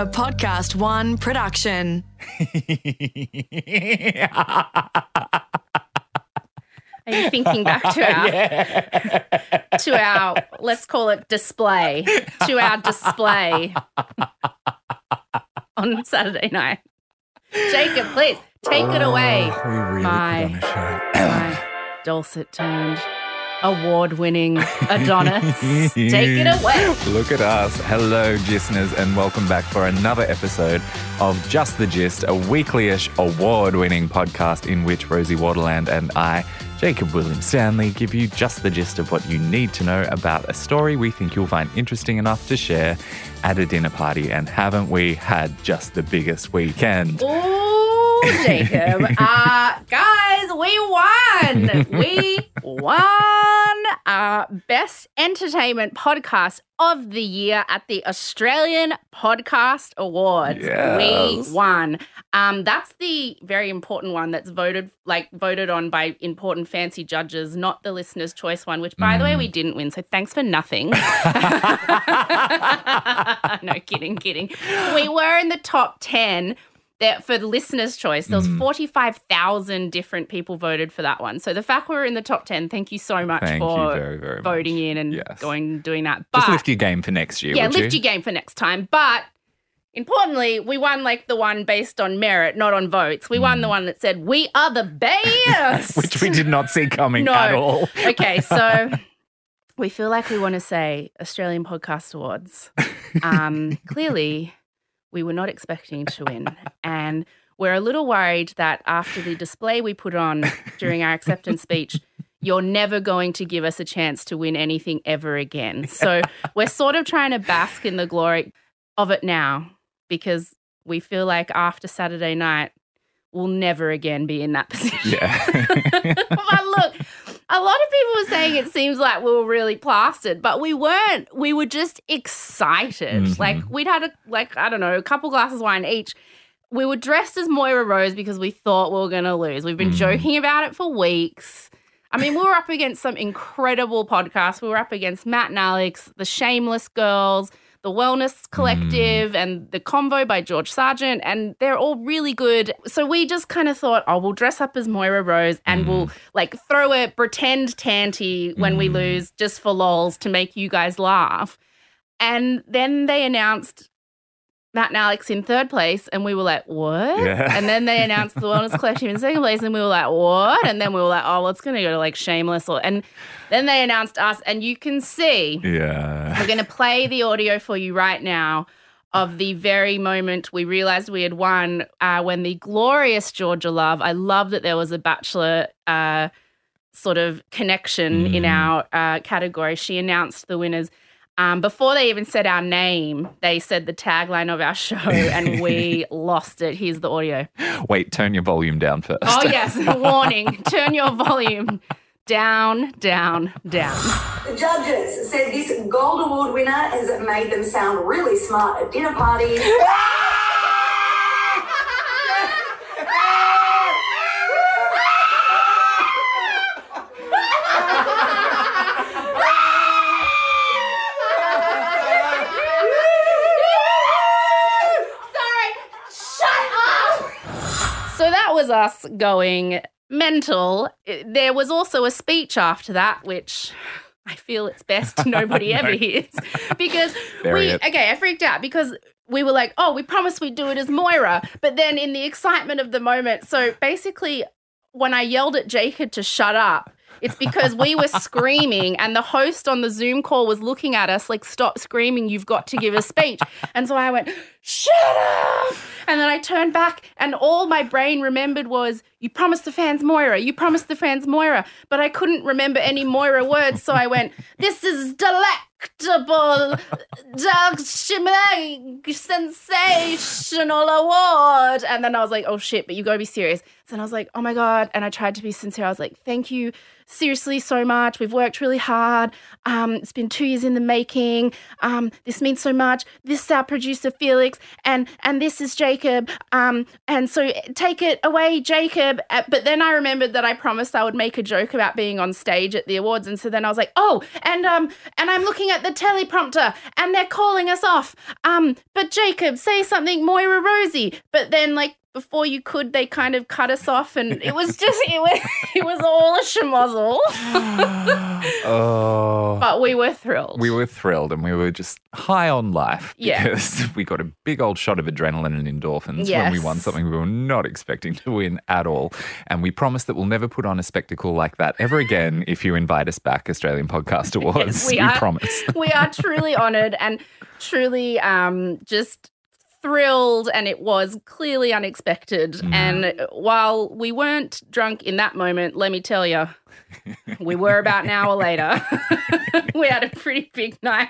A Podcast One production. Are you thinking back to our to our let's call it display to our display on Saturday night? Jacob, please take it oh, away. We really My- put on a show. My dulcet toned, award winning Adonis. take it away. Look at us. Hello, listeners, and welcome back for another episode of Just the Gist, a weekly-ish award-winning podcast in which Rosie Waterland and I, Jacob William Stanley, give you just the gist of what you need to know about a story we think you'll find interesting enough to share at a dinner party. And haven't we had just the biggest weekend? Ooh, Jacob. Uh, guys, we won. We won our best entertainment podcast of the year at the Australian Podcast Awards. Yes. We won. Um, that's the very important one that's voted like voted on by important fancy judges, not the listener's choice one, which by the way we didn't win. So thanks for nothing. no kidding, kidding. We were in the top 10 that for the listener's choice. There was Mm. 45,000 different people voted for that one. So the fact we were in the top 10, thank you so much Thank for very, very voting much. in and Yes. going doing that. But Just lift your game for next year, yeah, lift you? your game for next time. But importantly, we won like the one based on merit, not on votes. We won the one that said, We are the best. Which we did not see coming No. at all. okay, so we feel like we want to say Australian Podcast Awards. Um, clearly, we were not expecting to win. And we're a little worried that after the display we put on during our acceptance speech, you're never going to give us a chance to win anything ever again. So we're sort of trying to bask in the glory of it now because we feel like after Saturday night, we'll never again be in that position. Yeah. but look, a lot of people were saying it seems like we were really plastered, but we weren't. We were just excited. Mhm. Like we'd had a like I don't know a couple glasses of wine each. We were dressed as Moira Rose because we thought we were going to lose. We've been Mhm. joking about it for weeks. I mean, we were up against some incredible podcasts. We were up against Matt and Alex, the Shameless Girls, the Wellness Collective, and the Convo by George Sargent, and they're all really good. So we just kind of thought, oh, we'll dress up as Moira Rose and we'll like throw a pretend tanty when we Mm. lose just for lols to make you guys laugh. And then they announced Matt and Alex in third place, and we were like, what? Yeah. And then they announced the Wellness Collective in second place, and we were like, what? And then we were like, oh, well, it's going to go to like Shameless. Or, and then they announced us, and you can see yeah. we're going to play the audio for you right now of the very moment we realized we had won uh, when the glorious Georgia Love, I love that there was a Bachelor uh, sort of connection in Mm. our uh, category. She announced the winners. Um, before they even said our name, they said the tagline of our show, and we lost it. Here's the audio. Wait, turn your volume down first. Oh, yes, warning. Turn your volume down, down, down. The judges said this gold award winner has made them sound really smart at dinner parties. Was us going mental. Eh, there was also a speech after that, which I feel it's best nobody ever hears because Bury we it. okay. I freaked out because we were like, oh, we promised we'd do it as Moira, but then in the excitement of the moment, so basically, when I yelled at Jacob to shut up. It's because we were screaming, and the host on the Zoom call was looking at us like, "Stop screaming! You've got to give a speech." And so I went, "Shut up!" And then I turned back, and all my brain remembered was, "You promised the fans Moira. You promised the fans Moira." But I couldn't remember any Moira words, so I went, "This is delectable, sensational award." And then I was like, "Oh shit!" But you got to be serious. And I was like, oh my God. And I tried to be sincere. I was like, thank you seriously so much. We've worked really hard. Um, it's been two years in the making. Um, this means so much. This is our producer Felix, and and this is Jacob. Um, and so take it away, Jacob. Uh, But then I remembered that I promised I would make a joke about being on stage at the awards, and so then I was like, oh, and um, and I'm looking at the teleprompter, and they're calling us off. Um, but Jacob, say something, Moira Rosie. But then like before you could, they kind of cut us off, and it was just it was it was all a schmozzle. oh. but we were thrilled. We were thrilled and we were just high on life Yeah. because we got a big old shot of adrenaline and endorphins when we won something we were not expecting to win at all. And we promise that we'll never put on a spectacle like that ever again if you invite us back, Australian Podcast Awards. we we are- promise. we are truly honored and truly um, just thrilled and it was clearly unexpected. Mm. and while we weren't drunk in that moment let me tell you we were about an hour later. We had a pretty big night.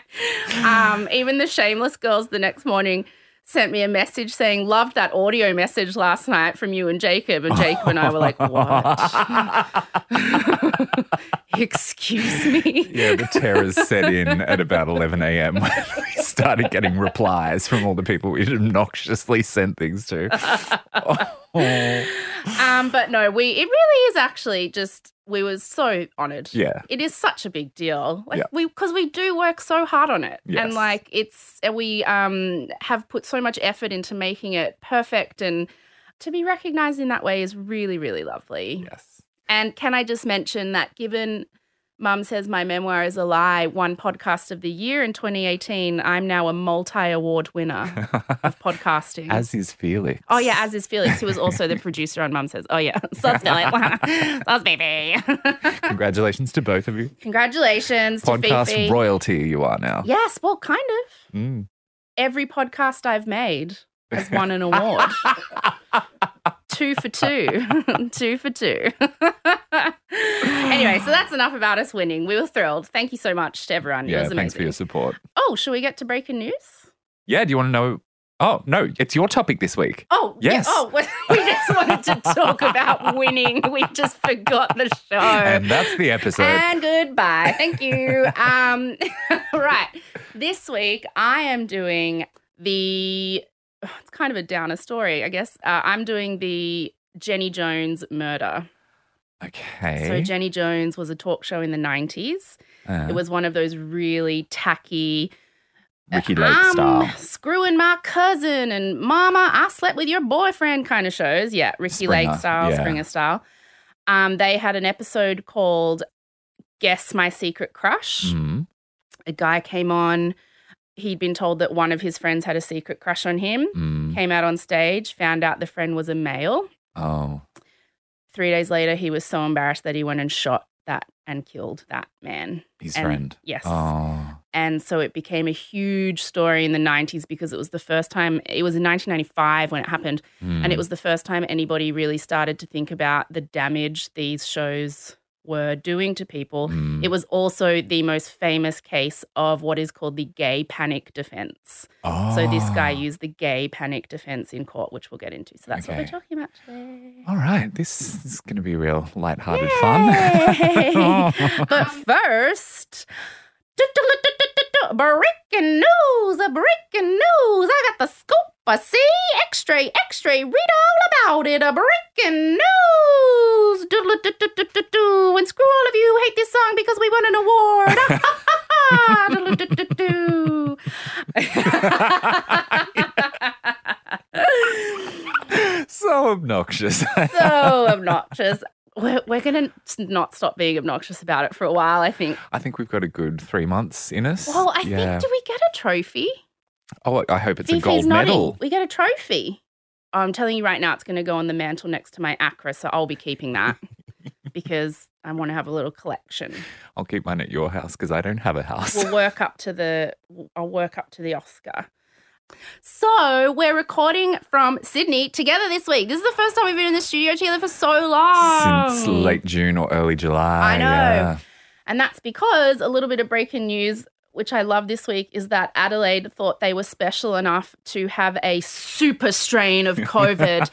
Um, even the shameless girls the next morning sent me a message saying loved that audio message last night from you and jacob and jacob and i were like what excuse me Yeah, the terrors set in at about 11 a.m. when we started getting replies from all the people we'd obnoxiously sent things to. Oh. Um, but no, we it really is actually just we were so honored. Yeah. It is such a big deal. Like Yeah. we because we do work so hard on it. Yes. And like it's we um have put so much effort into making it perfect and to be recognized in that way is really, really lovely. Yes. And can I just mention that given Mum says my memoir is a lie, one podcast of the year in 2018, I'm now a multi award winner of podcasting. As is Felix. Oh yeah, as is Felix, who was also the producer on Mum Says. Oh yeah, so Felix, that's baby. Congratulations to both of you. Congratulations to Podcast royalty you are now. yes, well, kind of. Mm. Every podcast I've made has won an award. two for two, two for two. So that's enough about us winning. We were thrilled. Thank you so much to everyone. Yeah, thanks for your support. Oh, shall we get to breaking news? Yeah, do you want to know? Oh, no, it's your topic this week. Oh, Yes. Yeah. Oh, we just wanted to talk about winning. We just forgot the show. And that's the episode. And goodbye. Thank you. um, right. This week, I am doing the. It's kind of a downer story, I guess. Uh, I'm doing the Jenny Jones murder. Okay. So, Jenny Jones was a talk show in the 90s. Uh, It was one of those really tacky, Ricki Lake I'm style. screwing my cousin and mama, I slept with your boyfriend kind of shows. Yeah, Ricki Springer, Lake style, yeah. Springer style. Um, they had an episode called Guess My Secret Crush. Mm. A guy came on. He'd been told that one of his friends had a secret crush on him. Mm. Came out on stage, found out the friend was a male. Oh, Three days later, he was so embarrassed that he went and shot that and killed that man. his And- friend. Yes. Oh, And so it became a huge story in the 90s because it was the first time, it was in 1995 when it happened. And Mm. it was the first time anybody really started to think about the damage these shows were doing to people. Mm. It was also the most famous case of what is called the gay panic defense. So this guy Oh. used the gay panic defense in court, which we'll get into. So that's what we're talking about today. All right, this is going to be real lighthearted Yay! fun. but first, breaking news, breaking news. I got the scoop. I see extra, extra. Read all about it. A breaking news. Doodle-doo-doo-doo-doo. And screw all of you who hate this song because we won an award. So obnoxious. so obnoxious. We're, we're going to not stop being obnoxious about it for a while, I think. I think we've got a good three months in us. Well, I yeah. think, do we get a trophy? Oh, I hope it's a gold nodding. medal. We get a trophy. I'm telling you right now, it's going to go on the mantle next to my Acra, so I'll be keeping that because I want to have a little collection. I'll keep mine at your house because I don't have a house. We'll work up to the. I'll work up to the Oscar. So we're recording from Sydney together this week. This is the first time we've been in the studio together for so long. Since late June or early July. I know. yeah. And that's because a little bit of breaking news. Which I love this week, is that Adelaide thought they were special enough to have a super strain of COVID,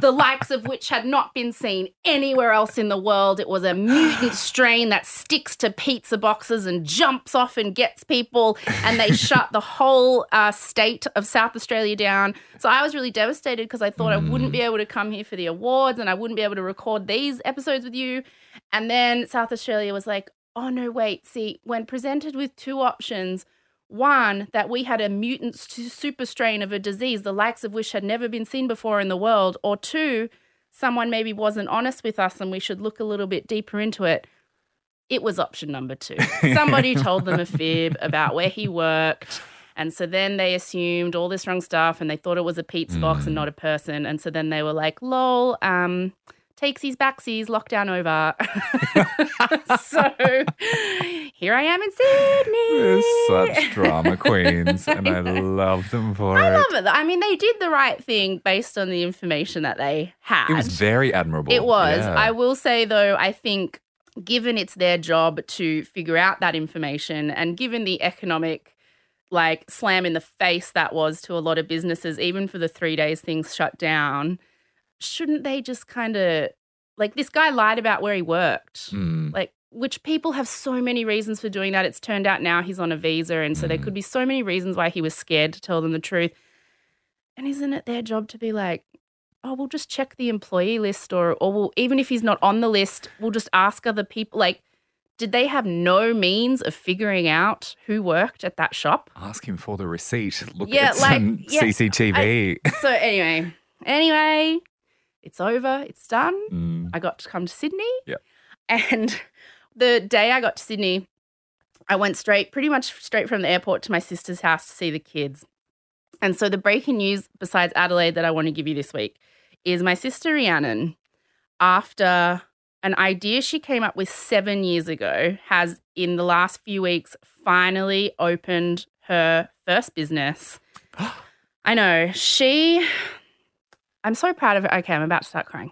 the likes of which had not been seen anywhere else in the world. It was a mutant strain that sticks to pizza boxes and jumps off and gets people, and they shut the whole uh, state of South Australia down. So I was really devastated because I thought I wouldn't be able to come here for the awards and I wouldn't be able to record these episodes with you. And then South Australia was like, oh no, wait, see, when presented with two options, one, that we had a mutant super strain of a disease, the likes of which had never been seen before in the world, or two, someone maybe wasn't honest with us and we should look a little bit deeper into it. It was option number two. Somebody told them a fib about where he worked. And so then they assumed all this wrong stuff and they thought it was a pizza box and not a person. And so then they were like, lol, um, takesies, backsies, lockdown over. so here I am in Sydney. They're such drama queens, and I love them for I it. I love it. I mean, they did the right thing based on the information that they had. It was very admirable. It was. Yeah. I will say, though, I think given it's their job to figure out that information and given the economic like slam in the face that was to a lot of businesses, even for the three days things shut down, shouldn't they just kind of like this guy lied about where he worked? Mm. Like, which people have so many reasons for doing that. It's turned out now he's on a visa. And so there Mm. could be so many reasons why he was scared to tell them the truth. And isn't it their job to be like, oh, we'll just check the employee list or, or we'll, even if he's not on the list, we'll just ask other people. Like, did they have no means of figuring out who worked at that shop? Ask him for the receipt. Look Yeah, at like, some yeah, CCTV. So, anyway, anyway, it's over. It's done. Mm. I got to come to Sydney. Yep. And the day I got to Sydney, I went straight, pretty much straight from the airport to my sister's house to see the kids. And so the breaking news, besides Adelaide, that I want to give you this week is my sister Rhiannon, after an idea she came up with seven years ago, has in the last few weeks finally opened her first business. I know. She, I'm so proud of her. Okay, I'm about to start crying.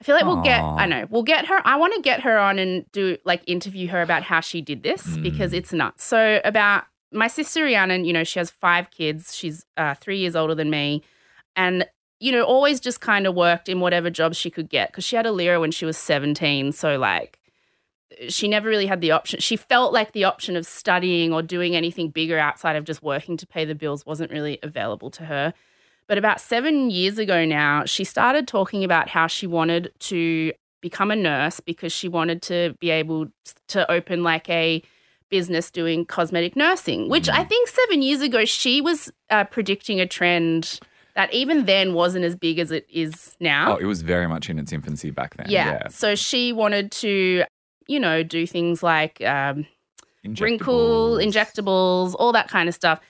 I feel like we'll get, I know, we'll get her. I want to get her on and do like interview her about how she did this because Mm. it's nuts. So, about my sister Rhiannon, you know, she has five kids. She's uh, three years older than me. And, you know, always just kind of worked in whatever jobs she could get because she had Alira when she was 17. So, like, she never really had the option. She felt like the option of studying or doing anything bigger outside of just working to pay the bills wasn't really available to her. But about seven years ago now, she started talking about how she wanted to become a nurse because she wanted to be able to open like a business doing cosmetic nursing, which I think seven years ago she was uh, predicting a trend that even then wasn't as big as it is now. Oh, it was very much in its infancy back then. yeah. So she wanted to, you know, do things like um, Injectables. wrinkle, injectables, all that kind of stuff.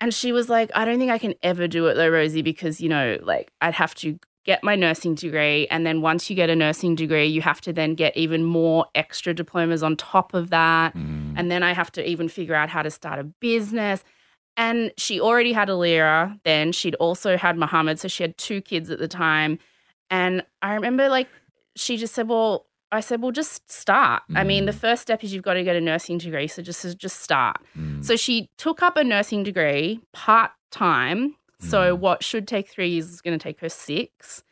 And she was like, I don't think I can ever do it though, Rosie, because, you know, like I'd have to get my nursing degree. And then once you get a nursing degree, you have to then get even more extra diplomas on top of that. Mm. And then I have to even figure out how to start a business. And she already had Alira then. She'd also had Muhammad. So she had two kids at the time. And I remember like she just said, Well, I said, Well, just start. I mean, the first step is you've got to get a nursing degree. So just just start. Mm. So she took up a nursing degree part time. So what should take three years is going to take her six.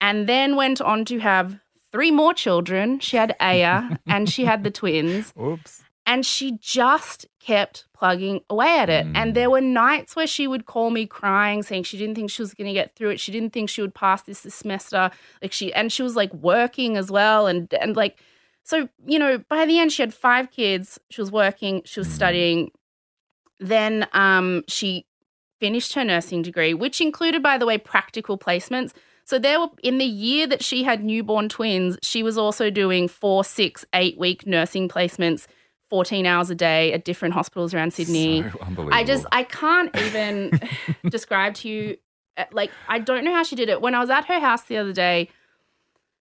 And then went on to have three more children. She had Aya and she had the twins. Oops. And she just kept plugging away at it. Mm. And there were nights where she would call me crying, saying she didn't think she was going to get through it. She didn't think she would pass this, this semester. Like she, and she was like working as well. And, and like, so, you know, by the end, she had five kids. She was working, she was Mm. studying. Then um, she finished her nursing degree, which included, by the way, practical placements. So there were in the year that she had newborn twins, she was also doing four, six, eight week nursing placements, 14 hours a day at different hospitals around Sydney. So unbelievable. I just I can't even describe to you uh, like I don't know how she did it. When I was at her house the other day,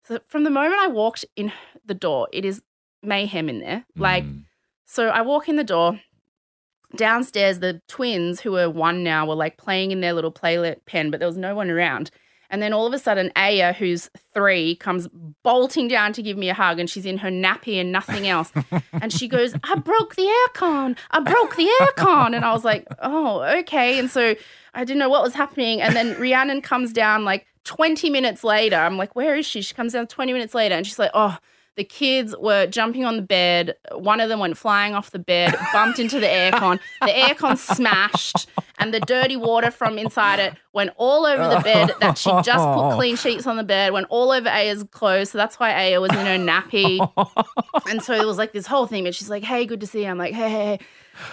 so from the moment I walked in the door, it is mayhem in there. Like Mm. so I walk in the door. Downstairs, the twins, who are one now, were like playing in their little play pen, but there was no one around. And then all of a sudden, Aya, who's three, comes bolting down to give me a hug, and she's in her nappy and nothing else. and she goes, I broke the aircon. I broke the aircon. And I was like, oh, okay. And so I didn't know what was happening. And then Rhiannon comes down like 20 minutes later. I'm like, where is she? She comes down 20 minutes later, and she's like, oh, the kids were jumping on the bed. One of them went flying off the bed, bumped into the aircon. The aircon smashed, and the dirty water from inside it went all over the bed that she just put clean sheets on the bed, went all over Aya's clothes. So that's why Aya was in her nappy. And so it was like this whole thing. But she's like, hey, good to see you. I'm like, hey, hey, hey.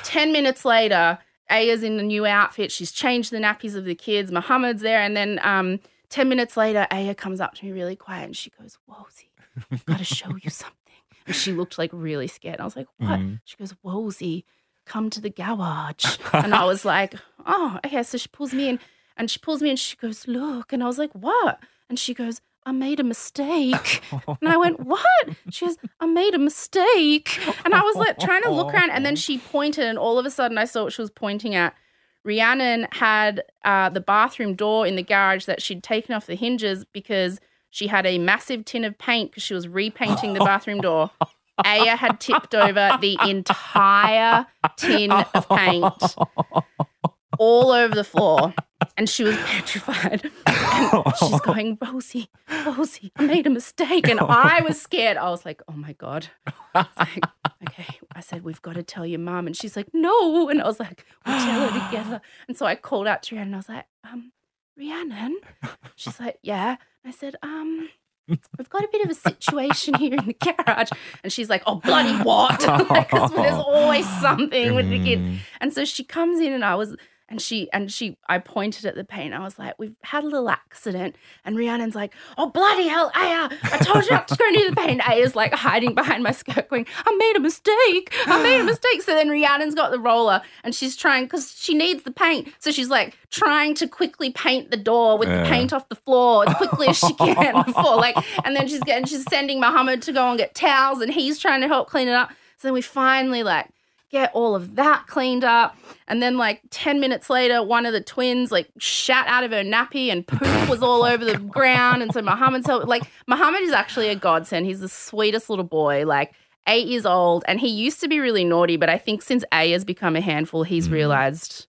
10 minutes later, Aya's in a new outfit. She's changed the nappies of the kids. Muhammad's there. And then um, 10 minutes later, Aya comes up to me really quiet and she goes, Wozy, I've got to show you something. And she looked like really scared. I was like, what? Mhm. She goes, Wozy, come to the garage. and I was like, oh, okay. So she pulls me in and she pulls me in. She goes, look. And I was like, what? And she goes, I made a mistake. And I went, What? She goes, I made a mistake. And I was like trying to look around. And then she pointed, and all of a sudden I saw what she was pointing at. Rhiannon had uh, the bathroom door in the garage that she'd taken off the hinges because she had a massive tin of paint because she was repainting the bathroom door. Aya had tipped over the entire tin of paint all over the floor. And she was petrified. And she's going, Rosie, Rosie, I made a mistake. And I was scared. I was like, oh my God. I like, okay. I said, we've got to tell your mum. And she's like, no. And I was like, we'll tell her together. And so I called out to Rhiannon and I was like, um, Rhiannon? She's like, yeah. I said, um, we've got a bit of a situation here in the garage. And she's like, oh, bloody what? Because there's always something with the kids. Mm. And so she comes in and I was and she and she I pointed at the paint. I was like, We've had a little accident. And Rhiannon's like, Oh bloody hell, Aya, I told you not to go near the paint. Aya's like hiding behind my skirt, going, I made a mistake. I made a mistake. So then Rhiannon's got the roller and she's trying because she needs the paint. So she's like trying to quickly paint the door with Yeah. the paint off the floor as quickly as she can before like and then she's getting she's sending Muhammad to go and get towels and he's trying to help clean it up. So then we finally like get all of that cleaned up. And then like 10 minutes later, one of the twins like shat out of her nappy and poop was all over the ground. And so Muhammad's help like Muhammad is actually a godsend. He's the sweetest little boy, like eight years old. And he used to be really naughty, but I think since A has become a handful, he's Mm. realized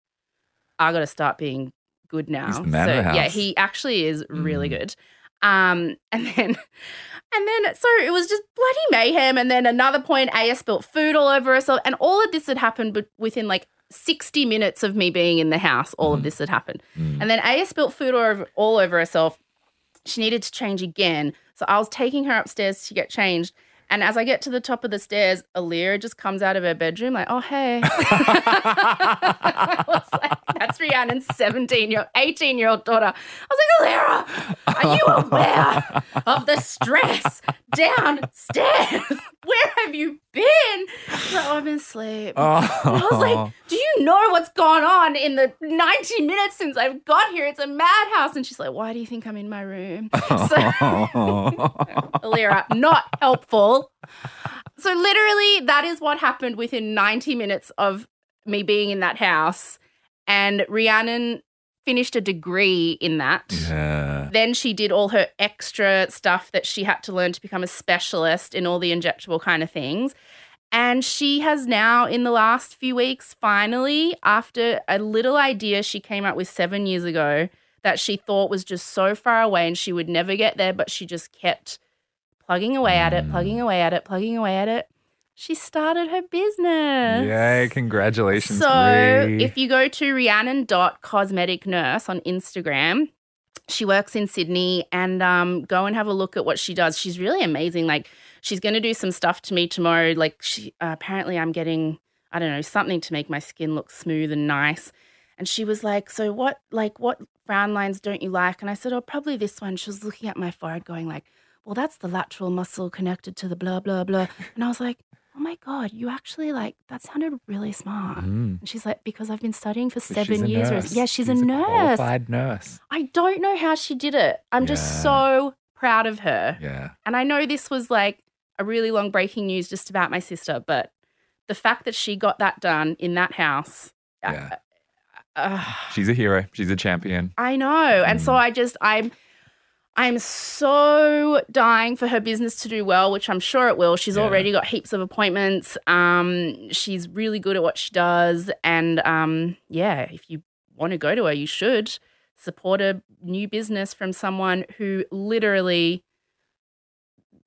I gotta start being good now. He's the man so yeah, he actually is really Mm. good. Um, and then and then so it was just bloody mayhem. And then another point, Aya spilt food all over herself. And all of this had happened but within like 60 minutes of me being in the house. All of Mhm. this had happened. Mm. And then Aya spilt food all over, all over herself. She needed to change again. So I was taking her upstairs to get changed. And as I get to the top of the stairs, Alira just comes out of her bedroom like, oh, hey. I was like, that's Rhiannon's 17 year 18 year old daughter. I was like, Alira, are you aware of the stress downstairs? Where have you been? She's like, oh, I've been asleep. Oh. And I was like, oh. Do you know what's gone on in the 90 minutes since I've got here? It's a madhouse. And she's like, Why do you think I'm in my room? So, Alira, not helpful. So, literally, that is what happened within 90 minutes of me being in that house. And Rhiannon finished a degree in that. yeah. Then she did all her extra stuff that she had to learn to become a specialist in all the injectable kind of things. And she has now, in the last few weeks, finally, after a little idea she came up with seven years ago that she thought was just so far away and she would never get there, but she just kept plugging away at it, Mm. plugging away at it, plugging away at it. She started her business. Yay, congratulations. So Ree. if you go to Rhiannon.cosmetic nurse on Instagram, she works in Sydney and um, go and have a look at what she does. She's really amazing. Like she's going to do some stuff to me tomorrow. Like she uh, apparently I'm getting I don't know something to make my skin look smooth and nice. And she was like, "So what? Like what frown lines don't you like?" And I said, "Oh, probably this one." She was looking at my forehead, going like, "Well, that's the lateral muscle connected to the blah blah blah." And I was like, "Oh my god, you actually like that sounded really smart." Mm. And she's like, because I've been studying for seven years. nurse. Yeah, she's, She's a nurse. qualified nurse. I don't know how she did it. I'm Yeah. just so proud of her. Yeah. And I know this was like a really long breaking news just about my sister, but the fact that she got that done in that house. Yeah. Uh, uh, She's a hero. She's a champion. I know. And so Mm. I just, I'm. I'm so dying for her business to do well, which I'm sure it will. She's Yeah. already got heaps of appointments. Um, she's really good at what she does. And um, yeah, if you want to go to her, you should support a new business from someone who literally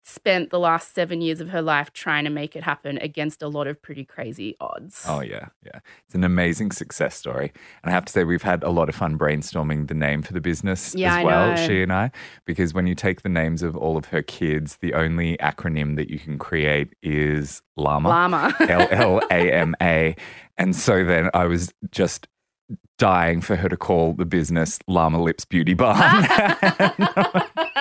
spent the last seven years of her life trying to make it happen against a lot of pretty crazy odds. Oh, yeah. Yeah. It's an amazing success story. And I have to say, we've had a lot of fun brainstorming the name for the business Yeah, as well, she and I, because when you take the names of all of her kids, the only acronym that you can create is Llama. Llama. L L A M A. And so then I was just dying for her to call the business Llama Lips Beauty Barn.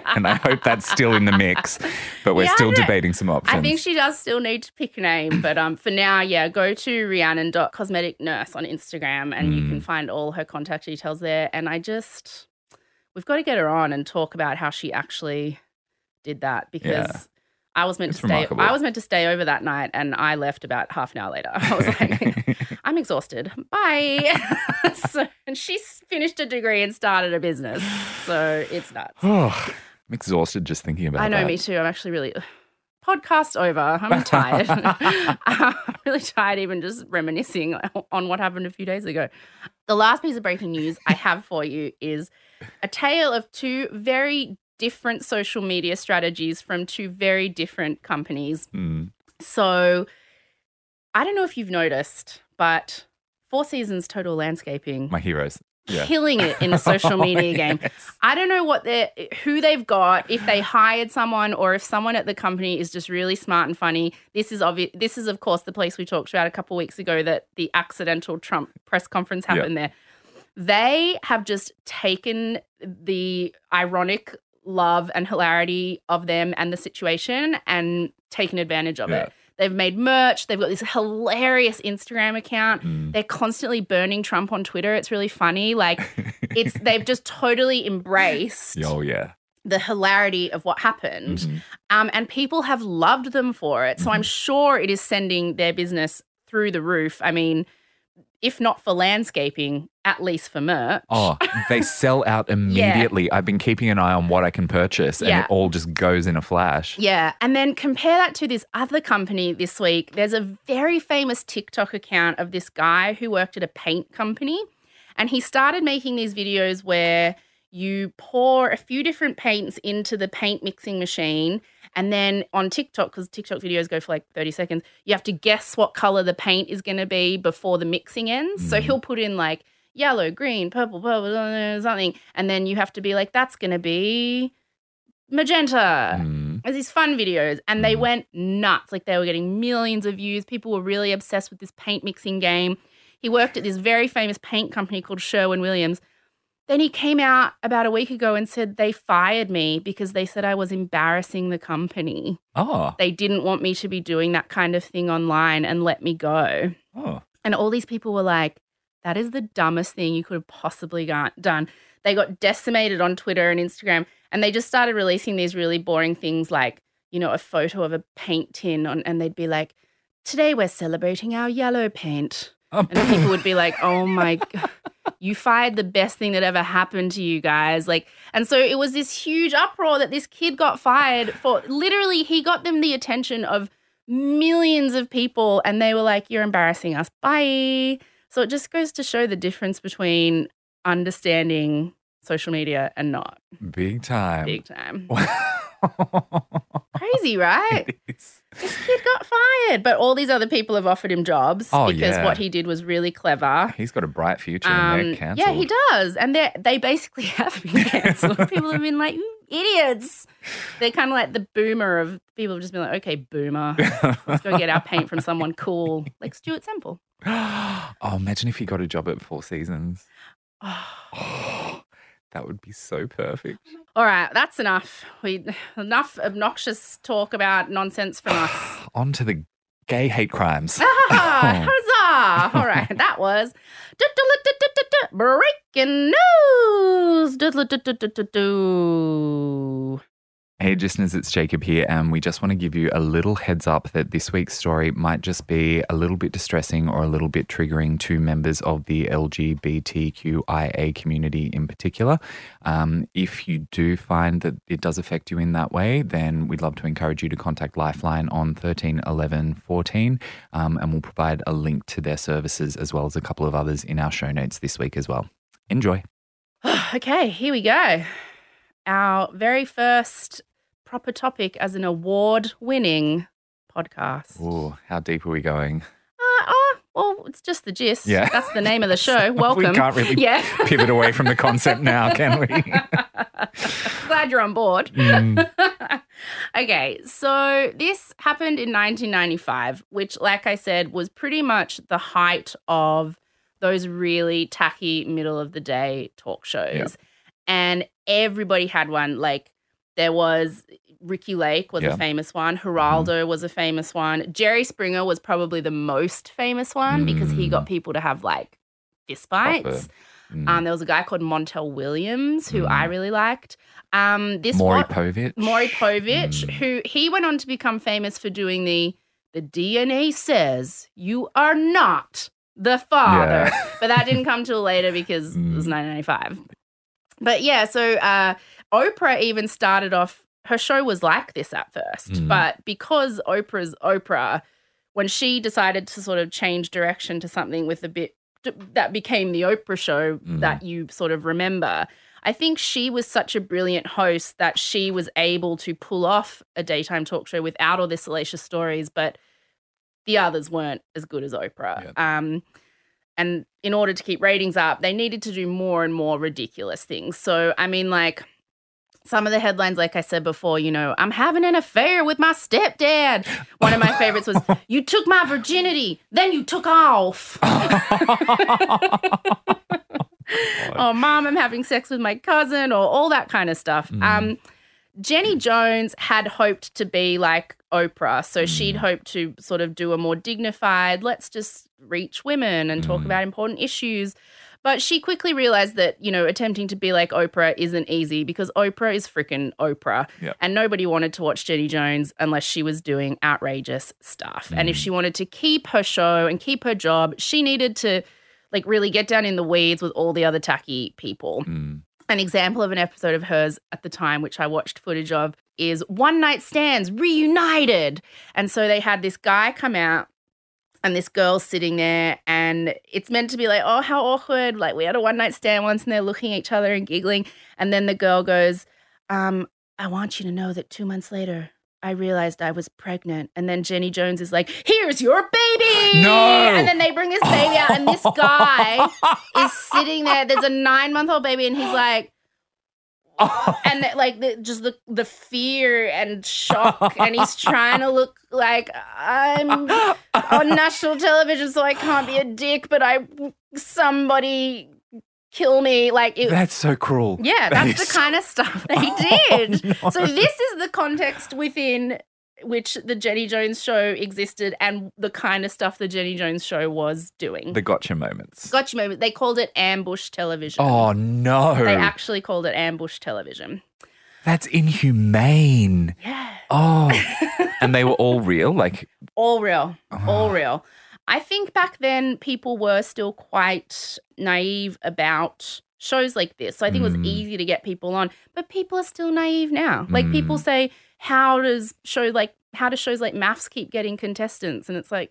and I hope that's still in the mix, but we're Yeah, still debating some options. I think she does still need to pick a name, but um, for now, yeah, go to Rhiannon.cosmetic nurse on Instagram and you can Mm. find all her contact details there. And I just, we've got to get her on and talk about how she actually did that because Yeah. I was meant It's to stay. remarkable. I was meant to stay over that night, and I left about half an hour later. I was like, I'm exhausted. Bye. so, and she's finished a degree and started a business, so it's nuts. oh, I'm exhausted just thinking about I know, that. me too. I'm actually really podcast over. I'm tired. I'm really tired, even just reminiscing on what happened a few days ago. The last piece of breaking news I have for you is a tale of two very different social media strategies from two very different companies. Mm. So I don't know if you've noticed, but Four Seasons Total Landscaping My heroes. Yeah. killing it in the social media Oh, game. yes. I don't know what they who they've got, if they hired someone or if someone at the company is just really smart and funny. This is obvious. This is of course the place we talked about a couple weeks ago that the accidental Trump press conference happened there. They have just taken the ironic love and hilarity of them and the situation and taken advantage of Yeah. it. They've made merch. They've got this hilarious Instagram account. Mm. They're constantly burning Trump on Twitter. It's really funny. Like it's they've just totally embraced oh, yeah. the hilarity of what happened. Mhm. Um, and people have loved them for it. So I'm sure it is sending their business through the roof. I mean, if not for landscaping, at least for merch. Oh, they sell out immediately. Yeah. I've been keeping an eye on what I can purchase, and Yeah. it all just goes in a flash. Yeah. And then compare that to this other company this week. There's a very famous TikTok account of this guy who worked at a paint company. And he started making these videos where you pour a few different paints into the paint mixing machine. And then on TikTok, because TikTok videos go for like 30 seconds, you have to guess what color the paint is going to be before the mixing ends. So Mm. he'll put in like yellow, green, purple, purple, something. And then you have to be like, that's going to be magenta. Mm. There's these fun videos, and they Mhm. went nuts. Like they were getting millions of views. People were really obsessed with this paint mixing game. He worked at this very famous paint company called Sherwin Williams. Then he came out about a week ago and said they fired me because they said I was embarrassing the company. Oh, They didn't want me to be doing that kind of thing online and let me go. oh. And all these people were like, that is the dumbest thing you could have possibly got done. They got decimated on Twitter and Instagram, and they just started releasing these really boring things like, you know, a photo of a paint tin, on, and they'd be like, today we're celebrating our yellow paint. Oh, And people would be like, oh my God, you fired the best thing that ever happened to you guys. Like, and so it was this huge uproar that this kid got fired for literally, he got them the attention of millions of people, and they were like, you're embarrassing us. Bye. So it just goes to show the difference between understanding social media and not. Big time. Big time. Crazy, right? It is. This kid got fired, but all these other people have offered him jobs Oh, because yeah. what he did was really clever. He's got a bright future Um, yeah, he does, and they they basically have been cancelled. people have been like idiots. They're kind of like the boomer of people have just been like, okay, boomer, let's go get our paint from someone cool, like Stuart Semple. oh, imagine if he got a job at Four Seasons. Oh. Oh, that would be so perfect. All right, that's enough. We enough obnoxious talk about nonsense from us. On to the gay hate crimes. Ah, huzzah! All right, that was breaking news. Hey, listeners, it's Jacob here, and we just want to give you a little heads up that this week's story might just be a little bit distressing or a little bit triggering to members of the LGBTQIA community in particular. Um, if you do find that it does affect you in that way, then we'd love to encourage you to contact Lifeline on 13 11 14, um, and we'll provide a link to their services as well as a couple of others in our show notes this week as well. Enjoy. okay, here we go. Our very first proper topic as an award winning podcast. Oh, how deep are we going? Uh, oh, well, it's just the gist. Yeah. That's the name of the show. Welcome. we can't really Yeah. pivot away from the concept now, can we? Glad you're on board. Mm. okay, so this happened in 1995, which, like I said, was pretty much the height of those really tacky middle of the day talk shows. Yeah. And everybody had one. Like, there was Ricki Lake was Yeah. Mm-hmm. a famous one. Geraldo was a famous one. Jerry Springer was probably the most famous one because he Mm. got people to have like fist fights. Mm. Um, there was a guy called Montel Williams who Mm. I really liked. Um, this Maury Povich. Maury Povich, Mm. who he went on to become famous for doing the the DNA says you are not the father, Yeah. but that didn't come till later because it was Mm. 1995. But yeah, so uh, Oprah even started off. Her show was like this at first, Mm. but because Oprah's Oprah, when she decided to sort of change direction to something with a bit that became the Oprah show Mm. that you sort of remember. I think she was such a brilliant host that she was able to pull off a daytime talk show without all the salacious stories, but the others weren't as good as Oprah. Um, and in order to keep ratings up, they needed to do more and more ridiculous things. So, I mean, like some of the headlines, like I said before, you know, I'm having an affair with my stepdad. One of my favorites was, You took my virginity, then you took off. oh, mom, I'm having sex with my cousin, or all that kind of stuff. Mm. Um, Jenny Jones had hoped to be like Oprah. So she'd Mm. hoped to sort of do a more dignified, let's just reach women and talk Mm. about important issues. But she quickly realized that, you know, attempting to be like Oprah isn't easy because Oprah is freaking Oprah. Yep. And nobody wanted to watch Jenny Jones unless she was doing outrageous stuff. And if Mm. she wanted to keep her show and keep her job, she needed to like really get down in the weeds with all the other tacky people. Mm. An example of an episode of hers at the time, which I watched footage of, is One Night Stands Reunited. And so they had this guy come out and this girl's sitting there, and it's meant to be like, oh, how awkward. Like, we had a one night stand once, and they're looking at each other and giggling. And then the girl goes, um, I want you to know that two months later, I realized I was pregnant. And then Jenny Jones is like, here's your baby. No. And then they bring this baby out, and this guy is sitting there. There's a nine month old baby, and he's like, and like the, just the the fear and shock, and he's trying to look like I'm on national television, so I can't be a dick, but I somebody kill me. Like it, That's so cruel. yeah, That that's the kind of stuff they Oh, did. no. So this is the context within which the Jenny Jones show existed and the kind of stuff the Jenny Jones show was doing. The gotcha moments. Gotcha moment. They called it ambush television. Oh no. They actually called it ambush television. That's inhumane. Yeah. Oh. and they were all real? Like all real. All Oh. real. I think back then people were still quite naive about shows like this. So I think it was Mm. easy to get people on, but people are still naive now. Like people Mm. say, how does show like how do shows like MAFS keep getting contestants? And it's like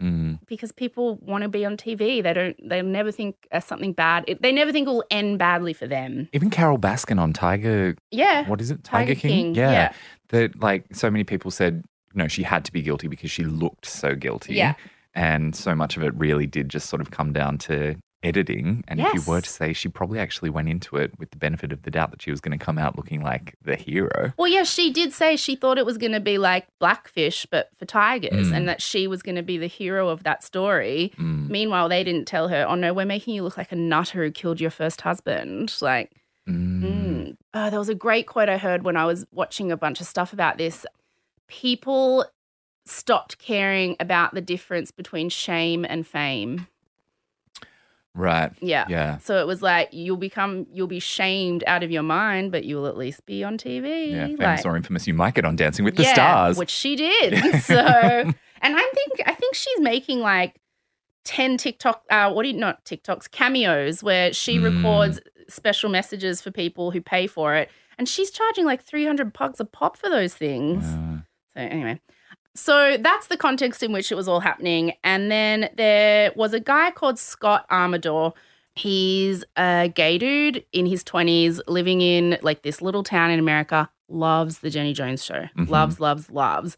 mm, because people want to be on TV. They don't. They never think uh, something bad. It, they never think it will end badly for them. even Carole Baskin on Tiger Yeah. what is it? Tiger Tiger, King? King, Yeah. yeah. That like so many people said, no, she had to be guilty because she looked so guilty. Yeah. And so much of it really did just sort of come down to editing. And if you were to say she probably actually went into it with the benefit of the doubt that she was going to come out looking like the hero. Well, yeah, she did say she thought it was going to be like Blackfish, but for tigers, Mm. and that she was going to be the hero of that story. Mm, Meanwhile, they didn't tell her, oh no, we're making you look like a nutter who killed your first husband. Like, mm. mm. Oh, there was a great quote I heard when I was watching a bunch of stuff about this. People stopped caring about the difference between shame and fame. Right. Yeah. Yeah. So it was like you'll become you'll be shamed out of your mind, but you'll at least be on TV. Yeah. Famous like- or infamous, you might get on Dancing with the Stars. which she did. so, and I think I think she's making like ten TikTok. Uh, what do you not TikToks cameos where she Mm. records special messages for people who pay for it, and she's charging like three hundred bucks a pop for those things. So anyway. So that's the context in which it was all happening. And then there was a guy called Scott Amedure. He's a gay dude in his 20s living in like this little town in America, loves the Jenny Jones show. Mhm. Loves, loves, loves.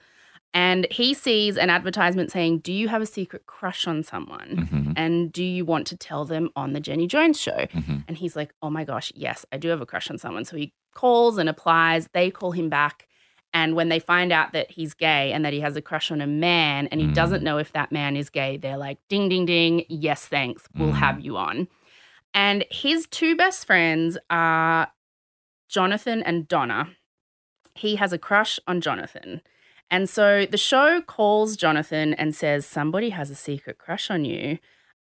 And he sees an advertisement saying, Do you have a secret crush on someone? mhm, And do you want to tell them on the Jenny Jones show? mhm. And he's like, oh my gosh, yes, I do have a crush on someone. So he calls and applies. They call him back. And when they find out that he's gay and that he has a crush on a man and he Mm. doesn't know if that man is gay, they're like, ding, ding, ding. Yes, thanks. We'll Mm. have you on. And his two best friends are Jonathan and Donna. He has a crush on Jonathan. And so the show calls Jonathan and says, Somebody has a secret crush on you.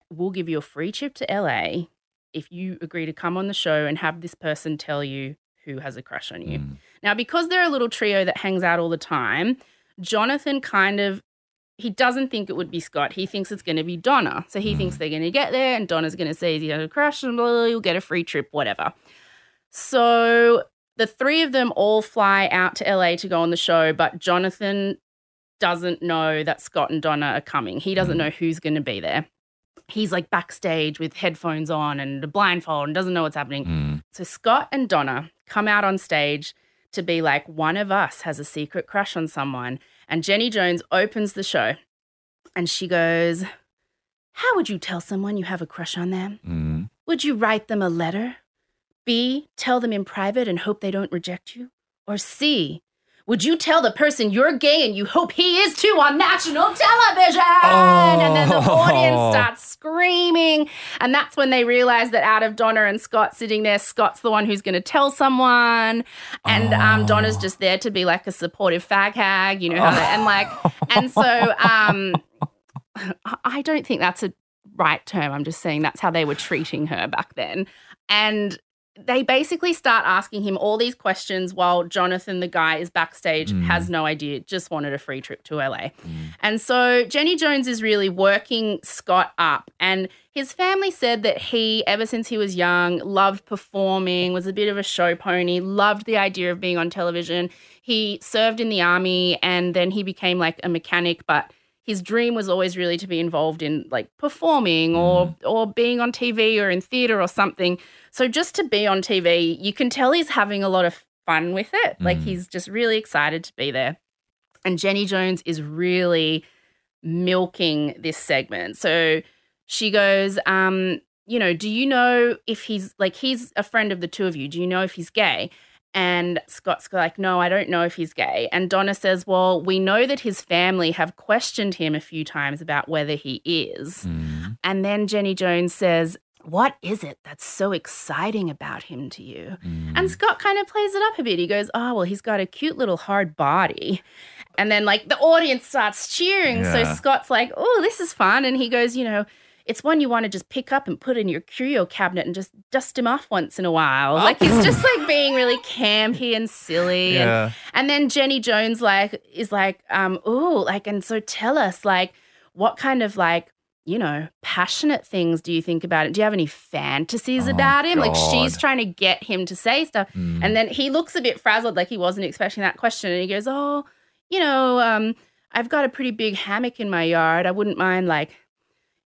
We'll give you a free trip to LA if you agree to come on the show and have this person tell you who has a crush on you. Mm. Now, because they're a little trio that hangs out all the time, Jonathan kind of he doesn't think it would be Scott. He thinks it's going to be Donna. So he Mm. thinks they're going to get there, and Donna's going to say he has a crush, and blah, blah, blah, you'll get a free trip, whatever. So the three of them all fly out to LA to go on the show, but Jonathan doesn't know that Scott and Donna are coming. He doesn't Mm. know who's going to be there. He's like backstage with headphones on and a blindfold and doesn't know what's happening. Mm. So Scott and Donna come out on stage to be like, one of us has a secret crush on someone. And Jenny Jones opens the show and she goes, How would you tell someone you have a crush on them? Mm. Would you write them a letter? B, tell them in private and hope they don't reject you? Or C, would you tell the person you're gay and you hope he is too on national television? And then the Oh. audience starts screaming. And that's when they realize that out of Donna and Scott sitting there, Scott's the one who's going to tell someone. And um, Oh. Donna's just there to be like a supportive fag hag, you know, how they, and like, and so um, I don't think that's a right term. I'm just saying that's how they were treating her back then. And they basically start asking him all these questions while Jonathan, the guy, is backstage, Mm. has no idea, just wanted a free trip to LA. Mm. And so Jenny Jones is really working Scott up. And his family said that he, ever since he was young, loved performing, was a bit of a show pony, loved the idea of being on television. He served in the army and then he became like a mechanic, but his dream was always really to be involved in like performing or or being on TV or in theater or something. So just to be on TV, you can tell he's having a lot of fun with it. Like Mm. he's just really excited to be there. And Jenny Jones is really milking this segment. So she goes, um, you know, do you know if he's like he's a friend of the two of you? Do you know if he's gay? And Scott's like, no, I don't know if he's gay. And Donna says, well, we know that his family have questioned him a few times about whether he is. Mm. And then Jenny Jones says, what is it that's so exciting about him to you? Mm. And Scott kind of plays it up a bit. He goes, Oh, well, he's got a cute little hard body. And then, like, the audience starts cheering. So Scott's like, Oh, this is fun. And he goes, You know, it's one you want to just pick up and put in your curio cabinet and just dust him off once in a while. Like, he's just like being really campy and silly. And yeah. and then Jenny Jones like is like, um, ooh, like, and so tell us, like, what kind of like, you know, passionate things do you think about it? Do you have any fantasies Oh, about him? Like she's trying to get him to say stuff. Mm. And then he looks a bit frazzled, like he wasn't expecting that question. And he goes, Oh, you know, um, I've got a pretty big hammock in my yard. I wouldn't mind like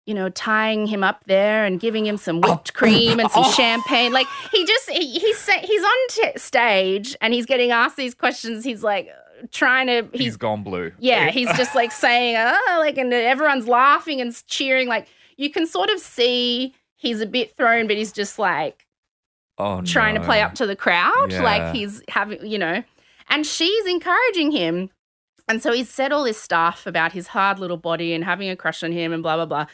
you know, tying him up there and giving him some whipped oh, cream and some champagne. Like he just he, he's he's on t- stage and he's getting asked these questions. He's like trying to he's he's gone blue. yeah he's just like saying oh like and everyone's laughing and cheering. Like you can sort of see he's a bit thrown, but he's just like oh, trying to play up to the crowd. Yeah. Like he's having, you know, and she's encouraging him. And so he said all this stuff about his hard little body and having a crush on him and blah, blah, blah.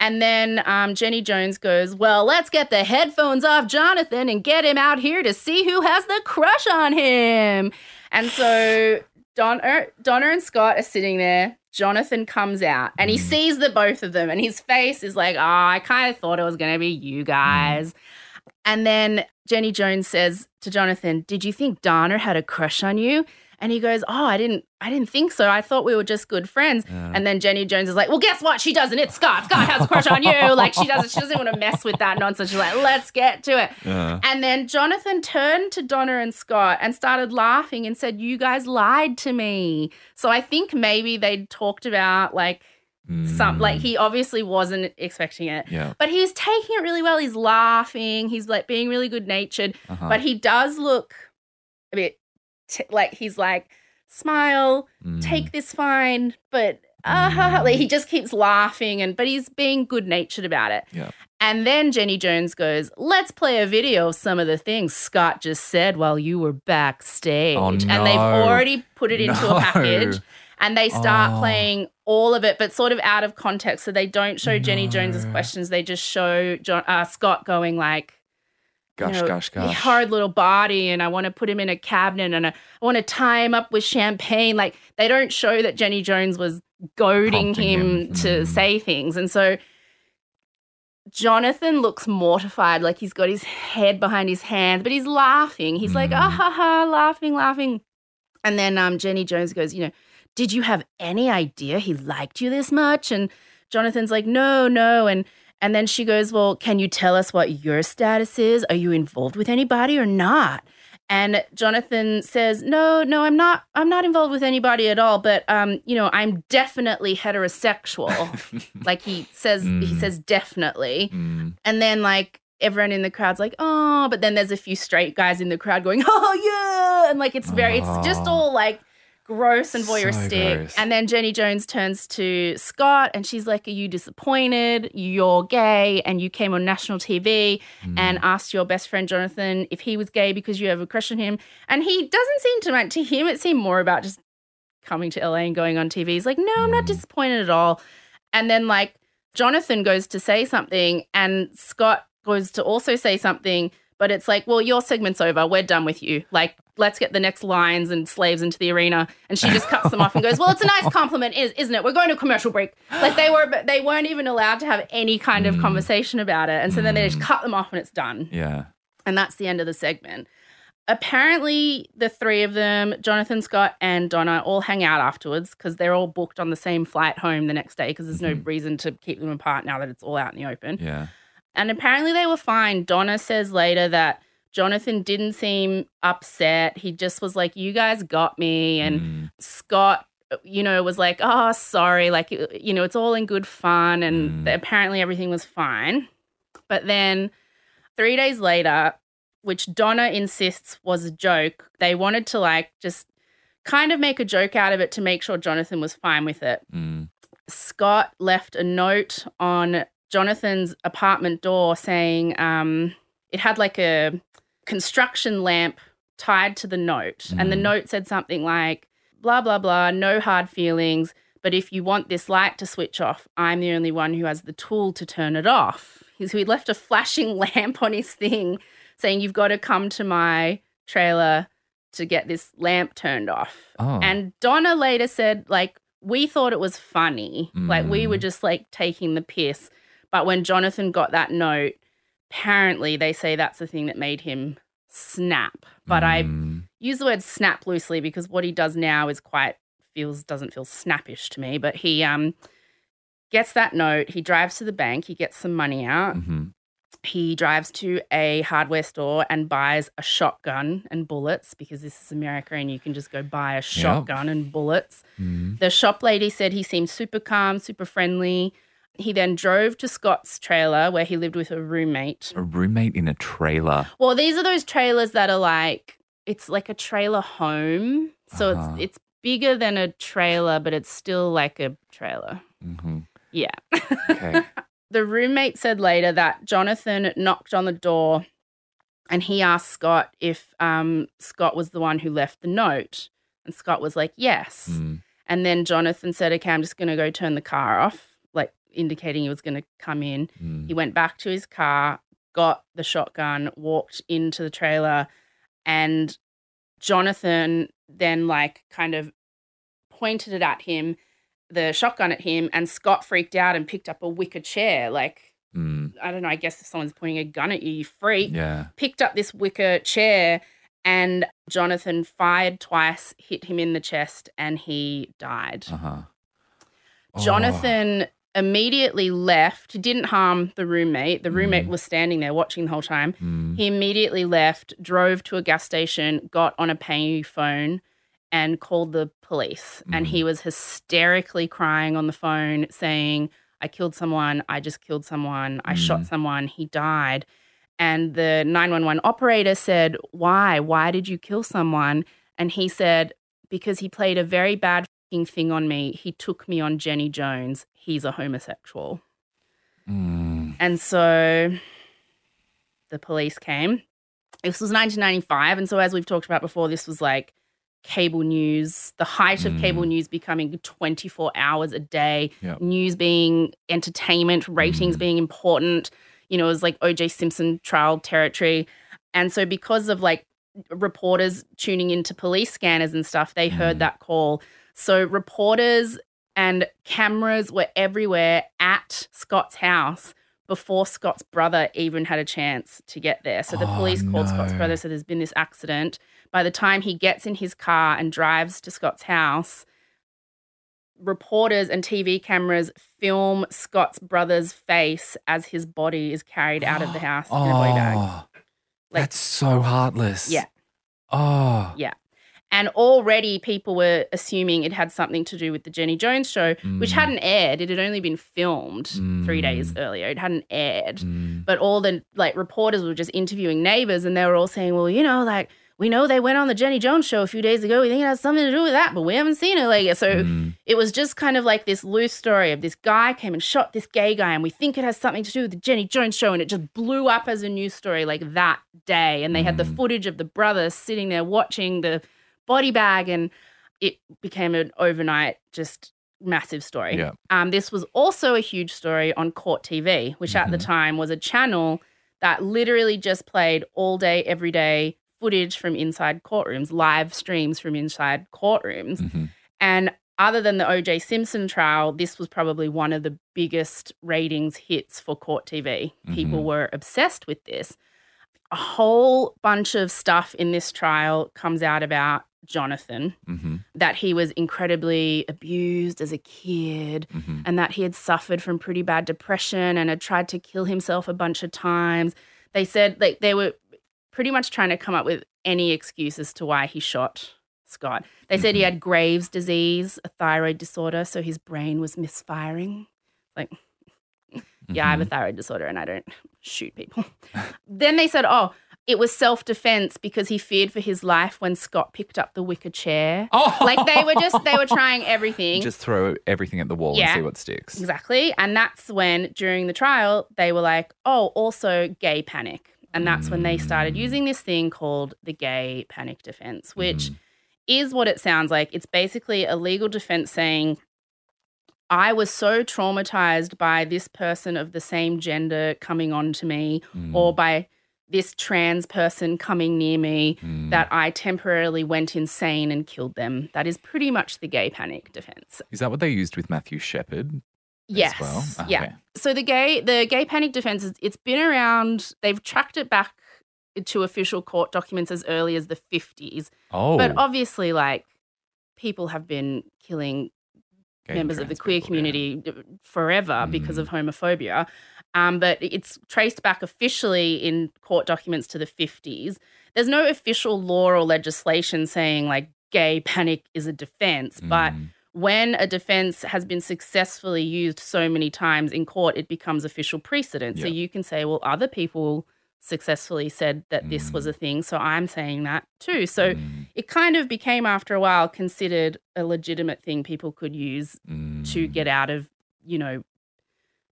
And then um, Jenny Jones goes, Well, let's get the headphones off Jonathan and get him out here to see who has the crush on him. And so Donna, Donna and Scott are sitting there. Jonathan comes out and he Mm. sees the both of them, and his face is like, "Oh, I kind of thought it was going to be you guys." And then Jenny Jones says to Jonathan, "Did you think Donna had a crush on you?" And he goes, "Oh, I didn't. I didn't think so. I thought we were just good friends." Yeah. And then Jenny Jones is like, "Well, guess what? She doesn't. It's Scott. Scott has a crush on you. Like she doesn't. She doesn't want to mess with that nonsense. She's like, let's get to it." Yeah. And then Jonathan turned to Donna and Scott and started laughing and said, You guys lied to me. So I think maybe they'd talked about like some, like he obviously wasn't expecting it. Mm. Yeah. But he's taking it really well. He's laughing. He's like being really good natured. Uh-huh. But he does look a bit t- like he's like, smile, Mm. take this fine. But uh, like he just keeps laughing and but he's being good natured about it. Yeah. And then Jenny Jones goes, Let's play a video of some of the things Scott just said while you were backstage. Oh, no. And they've already put it into a package. And they start Oh. playing all of it, but sort of out of context. So they don't show Jenny Jones's questions. They just show John, uh, Scott going like, you Gush, know, gush, gush. hard little body, and I want to put him in a cabinet, and I, I want to tie him up with champagne. Like they don't show that Jenny Jones was goading Prompting him, him. to Mm. say things, and so Jonathan looks mortified, like he's got his head behind his hands, but he's laughing. He's like, Mm. ah ha ha, laughing, laughing. And then um, Jenny Jones goes, you know, did you have any idea he liked you this much? And Jonathan's like, no, no. And and then she goes, well, can you tell us what your status is? Are you involved with anybody or not? And Jonathan says, no, no, I'm not. I'm not involved with anybody at all. But um, you know, I'm definitely heterosexual. like he says, he Mm. says definitely. Mm. And then like everyone in the crowd's like, oh, but then there's a few straight guys in the crowd going, oh yeah, and like it's very, it's just all like gross and So voyeuristic. gross. and then Jenny Jones turns to Scott and she's like, are you disappointed? You're gay and you came on national TV and Mm. asked your best friend Jonathan if he was gay because you have a crush on him, and he doesn't seem to mind. To him, it seemed more about just coming to LA and going on TV. He's like, no, I'm not Mm. disappointed at all. And then like Jonathan goes to say something and Scott goes to also say something, but it's like, well, your segment's over. We're done with you. Like, let's get the next lions and slaves into the arena. And she just cuts them off and goes, well, it's a nice compliment, is- isn't it? We're going to commercial break. Like they were, they weren't even allowed to have any kind of Mm. conversation about it. And so then they just Mm. cut them off and it's done. Yeah. And that's the end of the segment. Apparently, the three of them, Jonathan, Scott, and Donna, all hang out afterwards because they're all booked on the same flight home the next day because there's no Mhm. reason to keep them apart now that it's all out in the open. Yeah. And apparently, they were fine. Donna says later that Jonathan didn't seem upset. He just was like, You guys got me. And Mm. Scott, you know, was like, Oh, sorry. Like, you know, it's all in good fun. And Mm. apparently, everything was fine. But then three days later, which Donna insists was a joke, they wanted to like just kind of make a joke out of it to make sure Jonathan was fine with it. Mm. Scott left a note on Jonathan's apartment door saying um, it had like a construction lamp tied to the note. And the Mm. note said something like, blah, blah, blah, no hard feelings. But if you want this light to switch off, I'm the only one who has the tool to turn it off. So he left a flashing lamp on his thing saying, You've got to come to my trailer to get this lamp turned off. Oh. And Donna later said, like, we thought it was funny. Like, we were Mm. just like taking the piss. But when Jonathan got that note, apparently they say that's the thing that made him snap. But I Mm. use the word snap loosely because what he does now is quite feels doesn't feel snappish to me. But he um gets that note, he drives to the bank, he gets some money out, Mhm. he drives to a hardware store and buys a shotgun and bullets because this is America and you can just go buy a shotgun and bullets. Mm. The shop lady said he seemed super calm, super friendly. He then drove to Scott's trailer where he lived with a roommate. A roommate in a trailer. Well, these are those trailers that are like it's like a trailer home. So Uh-huh. it's it's bigger than a trailer, but it's still like a trailer. hmm Yeah. Okay. the roommate said later that Jonathan knocked on the door and he asked Scott if um, Scott was the one who left the note. And Scott was like, yes. Mm. And then Jonathan said, okay, I'm just going to go turn the car off, indicating he was going to come in. Mm. He went back to his car, got the shotgun, walked into the trailer, and Jonathan then, like, kind of pointed it at him, the shotgun at him, and Scott freaked out and picked up a wicker chair. Like, Mm, I don't know, I guess if someone's pointing a gun at you, you freak. yeah. Picked up this wicker chair, and Jonathan fired twice, hit him in the chest, and he died. Uh huh. Jonathan immediately left. He didn't harm the roommate. The roommate Mm. was standing there watching the whole time. Mm, He immediately left, drove to a gas station, got on a pay phone, and called the police. And Mm. he was hysterically crying on the phone, saying, I killed someone. I just killed someone. I shot Mm. someone. He died. And the 911 operator said, Why? Why did you kill someone? And he said, Because he played a very bad fing thing on me. He took me on Jenny Jones. He's a homosexual. mm, And so the police came. This was 1995. And so, as we've talked about before, this was like cable news, the height of cable Mm. news becoming 24 hours a day, Yep. news being entertainment, ratings Mm. being important. You know, it was like OJ Simpson trial territory. And so, because of like reporters tuning into police scanners and stuff, they heard Mm. that call. So, reporters and cameras were everywhere at Scott's house before Scott's brother even had a chance to get there. So the Oh, police called Scott's brother, said there's been this accident. By the time he gets in his car and drives to Scott's house, reporters and TV cameras film Scott's brother's face as his body is carried out of the house in a body bag. Oh, Like- that's so heartless. Yeah. Oh. Yeah. And already people were assuming it had something to do with the Jenny Jones show, which Mm. hadn't aired. It had only been filmed three days Mm. earlier. It hadn't aired. Mm, But all the like reporters were just interviewing neighbors and they were all saying, Well, you know, like we know they went on the Jenny Jones show a few days ago. We think it has something to do with that, but we haven't seen it. Like so mm, it was just kind of like this loose story of this guy came and shot this gay guy, and we think it has something to do with the Jenny Jones show, and it just blew up as a news story like that day. And they had the Mm. footage of the brother sitting there watching the body bag, and it became an overnight just massive story. Yeah. Um, this was also a huge story on Court TV, which at the Mhm. time was a channel that literally just played all day, every day footage from inside courtrooms, live streams from inside courtrooms. mhm. And other than the OJ Simpson trial, this was probably one of the biggest ratings hits for court TV. People Mhm. were obsessed with this. A whole bunch of stuff in this trial comes out about Jonathan Mhm, that he was incredibly abused as a kid mhm. and that he had suffered from pretty bad depression and had tried to kill himself a bunch of times. They said like they were pretty much trying to come up with any excuse as to why he shot Scott. They said he Mhm. had Graves' disease, a thyroid disorder, so his brain was misfiring. Like, yeah, I have a Mhm. thyroid disorder and I don't shoot people. then they said, oh, it was self defense because he feared for his life when Scott picked up the wicker chair. Oh, Like they were just they were trying everything. just throw everything at the wall Yeah. and see what sticks. Exactly. And that's when, during the trial, they were like, oh, also gay panic. And that's when they started Mm. using this thing called the gay panic defense, which Mhm. is what it sounds like. It's basically a legal defense saying, I was so traumatized by this person of the same gender coming on to me Mm, or by this trans person coming near me mm. that I temporarily went insane and killed them. That is pretty much the gay panic defense. Is that what they used with Matthew Shepard? Yes. well? Ah, Yeah. So the gay the gay panic defense is it's been around they've tracked it back to official court documents as early as the 50s. Oh, But obviously like people have been killing gay members of the queer people, community uh, forever because Mm. of homophobia. Um, but it's traced back officially in court documents to the 50s. There's no official law or legislation saying like gay panic is a defense, but Mm, when a defense has been successfully used so many times in court, it becomes official precedent. So you can say, well, other people successfully said that this was Mm. a thing, so I'm saying that too. So mm, it kind of became, after a while, considered a legitimate thing people could use to mm. get out of, you know,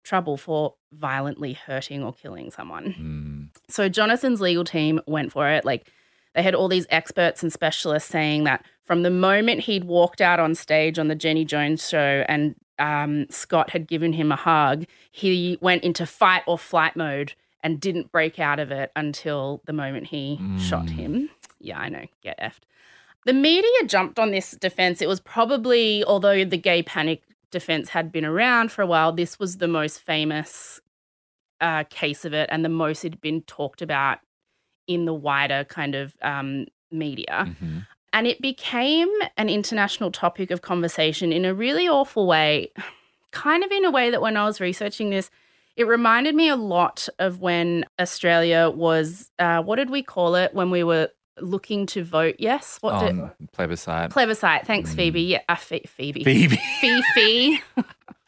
trouble for violently hurting or killing someone. Mm, So Jonathan's legal team went for it. Like they had all these experts and specialists saying that from the moment he'd walked out on stage on the Jenny Jones show and um, Scott had given him a hug, he went into fight or flight mode and didn't break out of it until the moment he shot Mm. him. Yeah, I know, get effed. The media jumped on this defense. It was probably, although the gay panic defense had been around for a while, this was the most famous uh, case of it and the most had been talked about in the wider kind of um, media. Mhm. And it became an international topic of conversation in a really awful way, kind of in a way that when I was researching this, it reminded me a lot of when Australia was, uh, what did we call it when we were looking to vote yes? What did, plebiscite. plebiscite? Thanks, Phoebe. Yeah, uh, Phoebe. Phoebe. Fifi.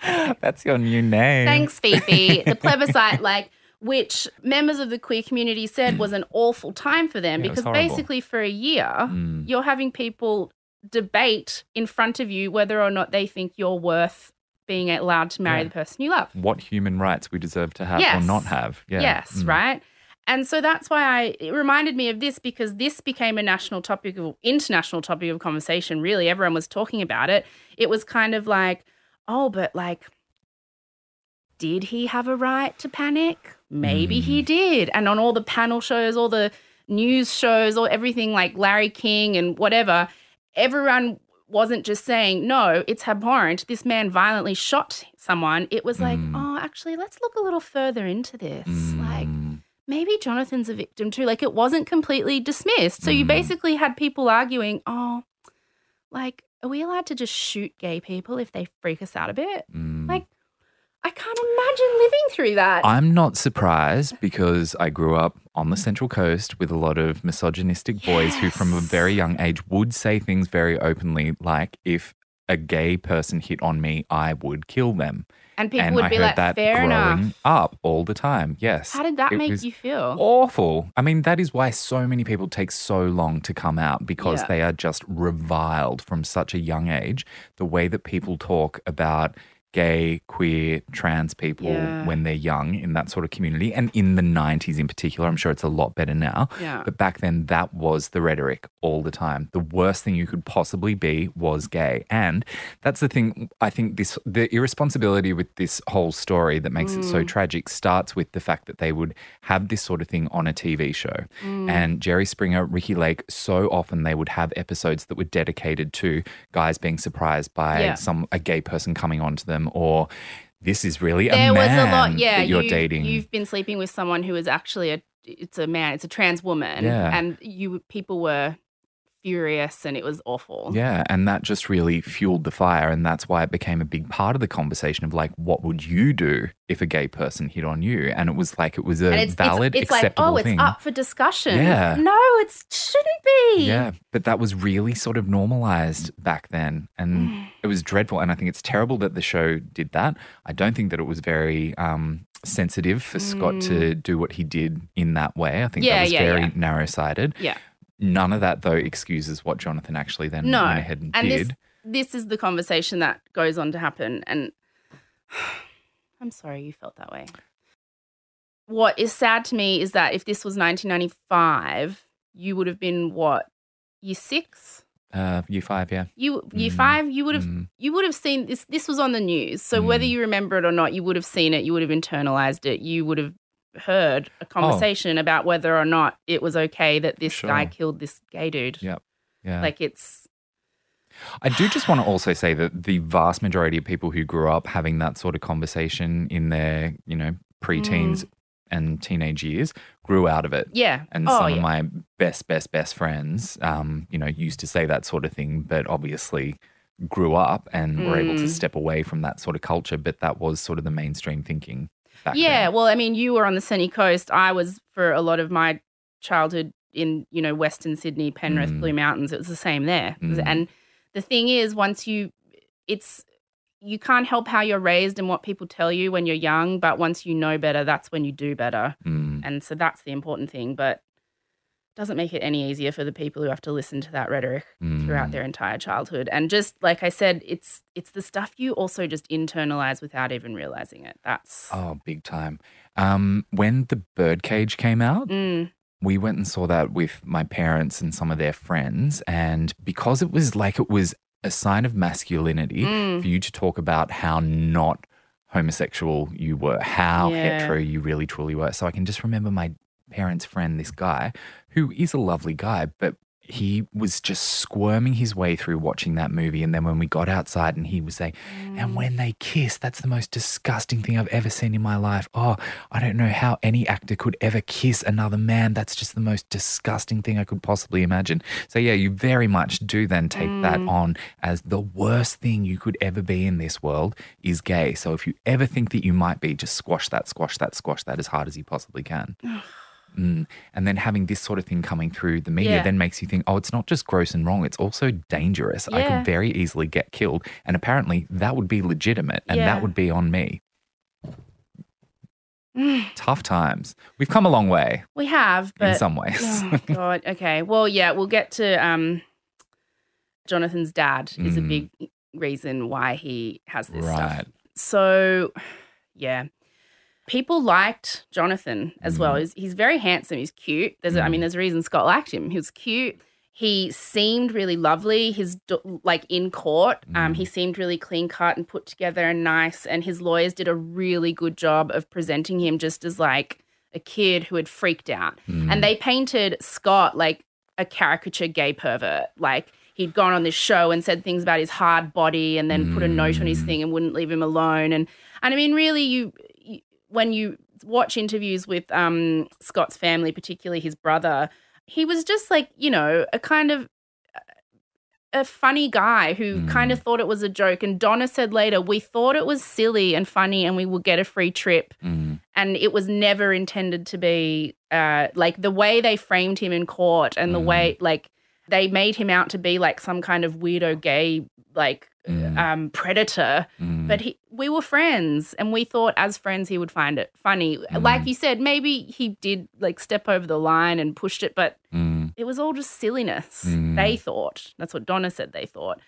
That's your new name. Thanks, Fifi. the plebiscite, like, which members of the queer community said was an awful time for them Yeah, because basically for a year, Mm. you're having people debate in front of you whether or not they think you're worth being allowed to marry Yeah. the person you love. What human rights we deserve to have or not have. Yeah. Yes, Mm. right? And so that's why I it reminded me of this because this became a national topic of international topic of conversation. Really, everyone was talking about it. It was kind of like, oh, but like, did he have a right to panic? Maybe he did. And on all the panel shows, all the news shows, or everything like Larry King and whatever, everyone wasn't just saying, no, it's abhorrent. This man violently shot someone. It was like, Mm. oh, actually, let's look a little further into this. Like, Mm. Maybe Jonathan's a victim too. Like, it wasn't completely dismissed. So you Mm. basically had people arguing, oh, like, are we allowed to just shoot gay people if they freak us out a bit? Mm. Like, I can't imagine living through that. I'm not surprised because I grew up on the Central Coast with a lot of misogynistic boys who, from a very young age, would say things very openly like, if a gay person hit on me, I would kill them. And people and would I be like, that fair growing enough. up all the time. Yes. How did that It make you feel? Awful. I mean, that is why so many people take so long to come out because Yeah. they are just reviled from such a young age. The way that people talk about gay, queer, trans people Yeah. when they're young in that sort of community and in the 90s in particular. I'm sure it's a lot better now. Yeah. But back then, that was the rhetoric all the time. The worst thing you could possibly be was gay. And that's the thing, I think this the irresponsibility with this whole story that makes it Mm. so tragic starts with the fact that they would have this sort of thing on a TV show. Mm. And Jerry Springer, Ricki Lake, so often they would have episodes that were dedicated to guys being surprised by Yeah. some a gay person coming onto them or this is really a there was man a lot, yeah. that you're you, dating. You've been sleeping with someone who is actually a, it's a man, it's a trans woman, Yeah. and you people were furious, and it was awful. Yeah, and that just really fueled the fire. And that's why it became a big part of the conversation of like, what would you do if a gay person hit on you? And it was like, it was a it's valid, it's, it's like, acceptable oh, it's thing. up for discussion. Yeah. no, it shouldn't be. Yeah, but that was really sort of normalized back then. And it was dreadful. And I think it's terrible that the show did that. I don't think that it was very um, sensitive for Scott to do what he did in that way. I think Mm. Yeah, that was yeah, very yeah. narrow sided. yeah. None of that, though, excuses what Jonathan actually then No, went ahead and, and did. this this is the conversation that goes on to happen, and I'm sorry you felt that way. What is sad to me is that if this was 1995, you would have been what year six. uh, year five, yeah. You year Mm, five, you would have mm. you would have seen this. This was on the news, so whether Mm. you remember it or not, you would have seen it. You would have internalized it. You would have heard Oh. a conversation about whether or not it was okay that this guy killed this gay dude. Yeah. Yeah. Like it's I do just want to also say that the vast majority of people who grew up having that sort of conversation in their, you know, preteens and teenage years grew out of it. yeah. And oh, some yeah. of my best, best, best friends, um, you know, used to say that sort of thing, but obviously grew up and were able to Mm. step away from that sort of culture. But that was sort of the mainstream thinking. Back Yeah, then. well, I mean, you were on the sunny coast. I was for a lot of my childhood in, you know, Western Sydney, Penrith, Mm. Blue Mountains. It was the same there. Mm. And the thing is, once you, it's, you can't help how you're raised and what people tell you when you're young, but once you know better, that's when you do better. Mm. And so that's the important thing. But doesn't make it any easier for the people who have to listen to that rhetoric throughout Mm. their entire childhood. And just like I said, it's it's the stuff you also just internalize without even realizing it. That's Oh, big time. Um, when the birdcage came out, Mm. we went and saw that with my parents and some of their friends. And because it was like it was a sign of masculinity Mm. for you to talk about how not homosexual you were, how Yeah. hetero you really truly were. So I can just remember my parents' friend, this guy, who is a lovely guy, but he was just squirming his way through watching that movie. And then when we got outside and he was saying, and mm. when they kiss, that's the most disgusting thing I've ever seen in my life. Oh, I don't know how any actor could ever kiss another man. That's just the most disgusting thing I could possibly imagine. So, yeah, you very much do then take that mm. on as the worst thing you could ever be in this world is gay. So, if you ever think that you might be, just squash that, squash that, squash that as hard as you possibly can. Mm. And then having this sort of thing coming through the media Yeah. then makes you think, oh, it's not just gross and wrong, it's also dangerous. I could very easily get killed. And apparently that would be legitimate and Yeah. that would be on me. Tough times. We've come a long way We have, but in some ways. Oh God. Okay. Well, yeah, we'll get to um, Jonathan's dad is a Mm. big reason why he has this stuff. So, yeah, people liked Jonathan as well. Mm. He's, he's very handsome. He's cute. There's, a I mean, Mm. there's a reason Scott liked him. He was cute. He seemed really lovely. His like in court, um, Mm. he seemed really clean cut and put together and nice. And his lawyers did a really good job of presenting him just as like a kid who had freaked out. Mm. And they painted Scott like a caricature gay pervert. Like he'd gone on this show and said things about his hard body and then put a note on his Mm. thing and wouldn't leave him alone. And and I mean, really, you when you watch interviews with um, Scott's family, particularly his brother, he was just like you know a kind of a funny guy who kind Mm. of thought it was a joke. And Donna said later, we thought it was silly and funny, and we would get a free trip Mm. and it was never intended to be uh, like the way they framed him in court and the Mm. way like they made him out to be like some kind of weirdo gay like Mm. um, predator Mm. but he, we were friends and we thought as friends he would find it funny Mm. like you said maybe he did like step over the line and pushed it but Mm. it was all just silliness Mm. they thought that's what donna said they thought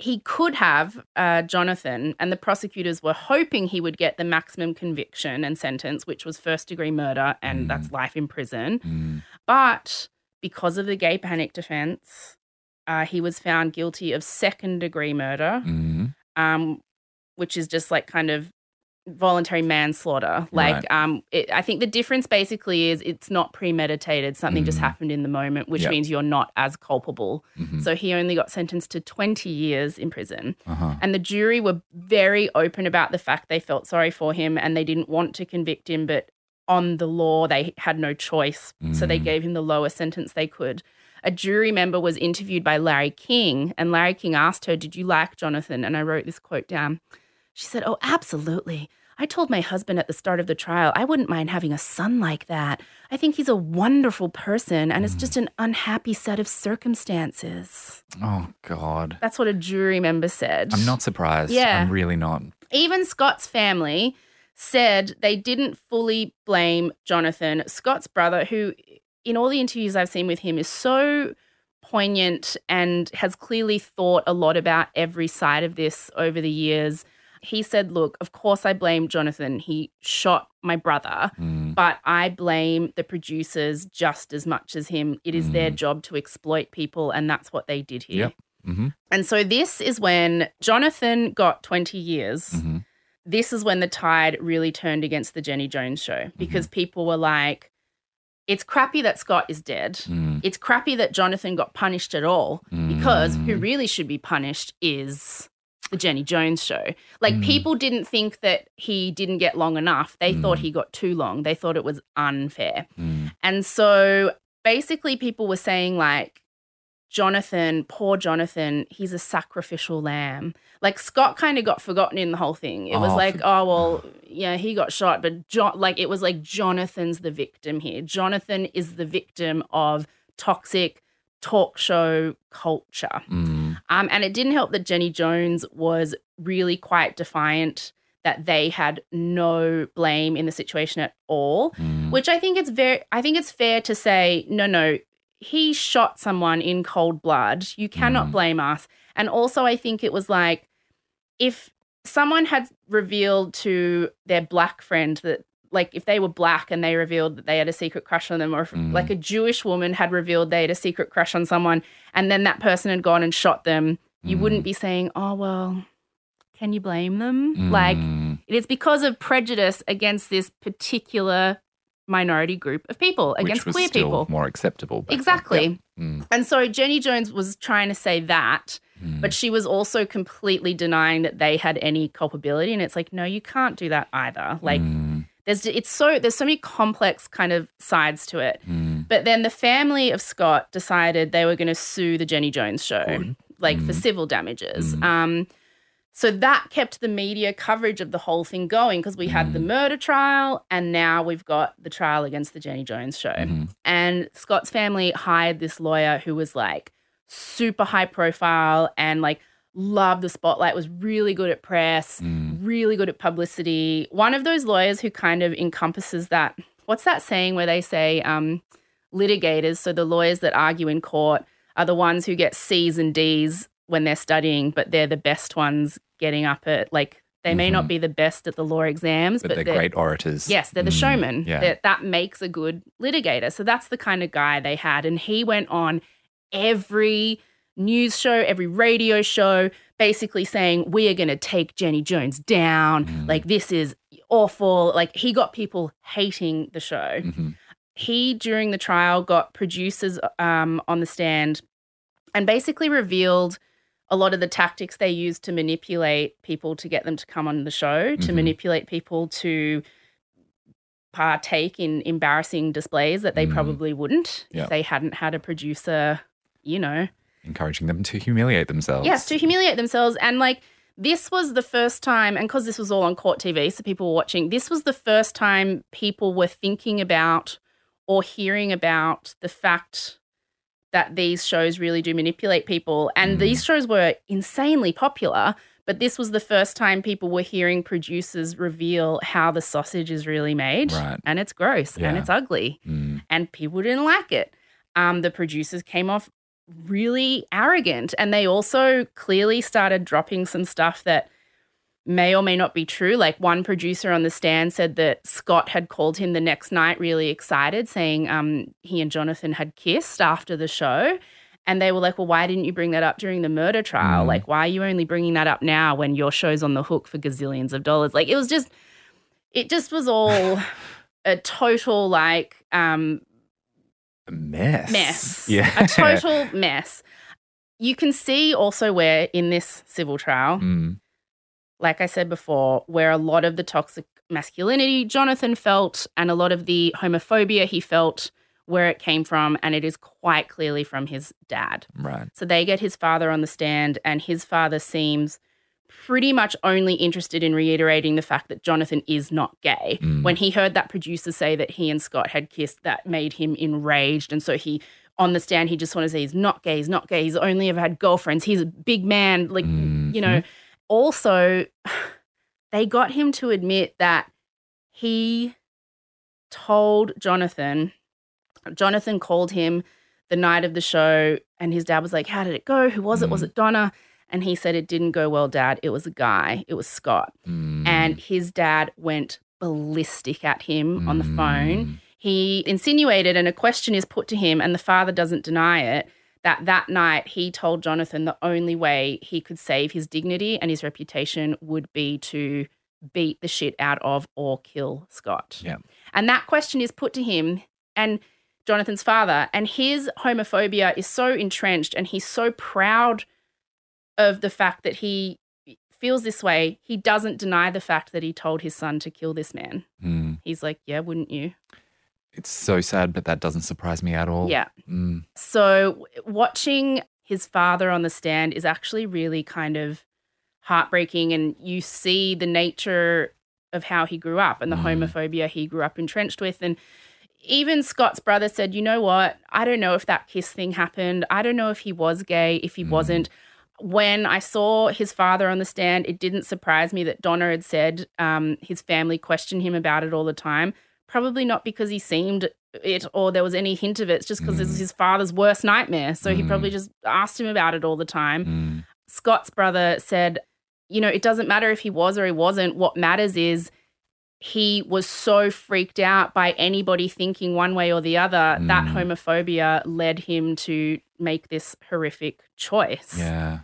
he could have uh, jonathan and the prosecutors were hoping he would get the maximum conviction and sentence which was first degree murder and Mm. that's life in prison Mm. but because of the gay panic defense uh, he was found guilty of second degree murder Mm. um, which is just like kind of voluntary manslaughter. Like, Right. um, it, I think the difference basically is it's not premeditated. Something just Mm. happened in the moment, which Yep. means you're not as culpable. Mhm. So he only got sentenced to 20 years in prison. Uh-huh. And the jury were very open about the fact they felt sorry for him and they didn't want to convict him, but on the law, they had no choice. So they Mm. gave him the lowest sentence they could. A jury member was interviewed by Larry King, and Larry King asked her, Did you like Jonathan? And I wrote this quote down. She said, Oh, absolutely. I told my husband at the start of the trial I wouldn't mind having a son like that. I think he's a wonderful person, and it's mm. just an unhappy set of circumstances. Oh, God. That's what a jury member said. I'm not surprised. Yeah. I'm really not. Even Scott's family said they didn't fully blame Jonathan. Scott's brother, who in all the interviews I've seen with him is so poignant and has clearly thought a lot about every side of this over the years. He said, Look, of course I blame Jonathan. He shot my brother, Mm. but I blame the producers just as much as him. It is their Mm. job to exploit people, and that's what they did here. Yep. Mm-hmm. And so this is when Jonathan got 20 years. Mm-hmm. This is when the tide really turned against the Jenny Jones show because people were like, it's crappy that Scott is dead. Mm. It's crappy that Jonathan got punished at all because who Mm. really should be punished is the Jenny Jones show. Like Mm. people didn't think that he didn't get long enough. They thought Mm. he got too long. They thought it was unfair. Mm. And so basically, people were saying, like, Jonathan, poor Jonathan, he's a sacrificial lamb. Like, Scott kind of got forgotten in the whole thing. It was Oh, like, for- oh, well, yeah, he got shot, but jo- like, it was like Jonathan's the victim here. Jonathan is the victim of toxic talk show culture. Mm. Um, and it didn't help that Jenny Jones was really quite defiant that they had no blame in the situation at all Mm. which I think it's very I think it's fair to say no no he shot someone in cold blood you cannot Mm. blame us and also I think it was like if someone had revealed to their black friend that like if they were black and they revealed that they had a secret crush on them or if Mm. like a Jewish woman had revealed they had a secret crush on someone and then that person had gone and shot them you Mm. wouldn't be saying oh well can you blame them like Mm. it is because of prejudice against this particular minority group of people against queer people. more acceptable. Exactly. Yep. Mm, And so Jenny Jones was trying to say that, mm, but she was also completely denying that they had any culpability. And it's like, no, you can't do that either. Like, mm, there's it's so there's so many complex kind of sides to it. mm. But then the family of Scott decided they were going to sue the Jenny Jones show, like for Mm. civil damages. Mm. Um, so that kept the media coverage of the whole thing going because we had the Mm. murder trial and now we've got the trial against the Jenny Jones show. Mhm. And Scott's family hired this lawyer who was like super high profile and like loved the spotlight, was really good at press, Mm. really good at publicity. One of those lawyers who kind of encompasses that. What's that saying where they say um, litigators, so the lawyers that argue in court, are the ones who get C's and D's when they're studying, but they're the best ones getting up at like they may not Mhm. be the best at the law exams, But, but, they're, great orators. Yes, they're the Mm, showman. Yeah. That that makes a good litigator. So that's the kind of guy they had, and he went on every news show, every radio show, basically saying we are going to take Jenny Jones down. Mm. Like this is awful. Like he got people hating the show. Mhm. He during the trial got producers um, on the stand and basically revealed a lot of the tactics they use to manipulate people to get them to come on the show, to Mhm. manipulate people to partake in embarrassing displays that they Mm. probably wouldn't Yeah. if they hadn't had a producer, you know. Encouraging them to humiliate themselves. Yes, to humiliate themselves. And like this was the first time, and because this was all on court TV, so people were watching, this was the first time people were thinking about or hearing about the fact that these shows really do manipulate people. And Mm. these shows were insanely popular, but this was the first time people were hearing producers reveal how the sausage is really made. Right. And it's gross and it's ugly Mm. and people didn't like it. Um, the producers came off really arrogant, and they also clearly started dropping some stuff that may or may not be true. Like one producer on the stand said that Scott had called him the next night, really excited, saying um, he and Jonathan had kissed after the show. And they were like, well, why didn't you bring that up during the murder trial? Mm. Like, why are you only bringing that up now when your show's on the hook for gazillions of dollars? Like, it was just, it just was all a total, like, um, A mess. mess. Yeah. A total mess. You can see also where in this civil trial, Mm. Like I said before, where a lot of the toxic masculinity Jonathan felt and a lot of the homophobia he felt, where it came from. And it is quite clearly from his dad. Right. So they get his father on the stand, and his father seems pretty much only interested in reiterating the fact that Jonathan is not gay. Mm. When he heard that producer say that he and Scott had kissed, that made him enraged. And so he, on the stand, he just wanted to say he's not gay, he's not gay, he's only ever had girlfriends, he's a big man. Like, you know, also, they got him to admit that he told Jonathan, Jonathan called him the night of the show, and his dad was like, How did it go? Who was it? Was Mm. it Donna? And he said, It didn't go well, dad. It was a guy, it was Scott. Mm. And his dad went ballistic at him on the phone. Mm. He insinuated, and a question is put to him, and the father doesn't deny it, that that night he told Jonathan the only way he could save his dignity and his reputation would be to beat the shit out of or kill Scott. Yeah. And that question is put to him and Jonathan's father, and his homophobia is so entrenched, and he's so proud of the fact that he feels this way. He doesn't deny the fact that he told his son to kill this man. Mm. He's like, Yeah, wouldn't you? It's so sad, but that doesn't surprise me at all. Yeah. Mm. So watching his father on the stand is actually really kind of heartbreaking and you see the nature of how he grew up and the Mm. homophobia he grew up entrenched with and even Scott's brother said, "You know what? I don't know if that kiss thing happened. I don't know if he was gay, if he Mm. wasn't." When I saw his father on the stand, it didn't surprise me that Donna had said um, his family questioned him about it all the time. Probably not because he seemed it or there was any hint of it. It's just because it was Mm. his father's worst nightmare. So he Mm. probably just asked him about it all the time. Mm. Scott's brother said, you know, it doesn't matter if he was or he wasn't. What matters is he was so freaked out by anybody thinking one way or the other that Mm. homophobia led him to make this horrific choice. Yeah.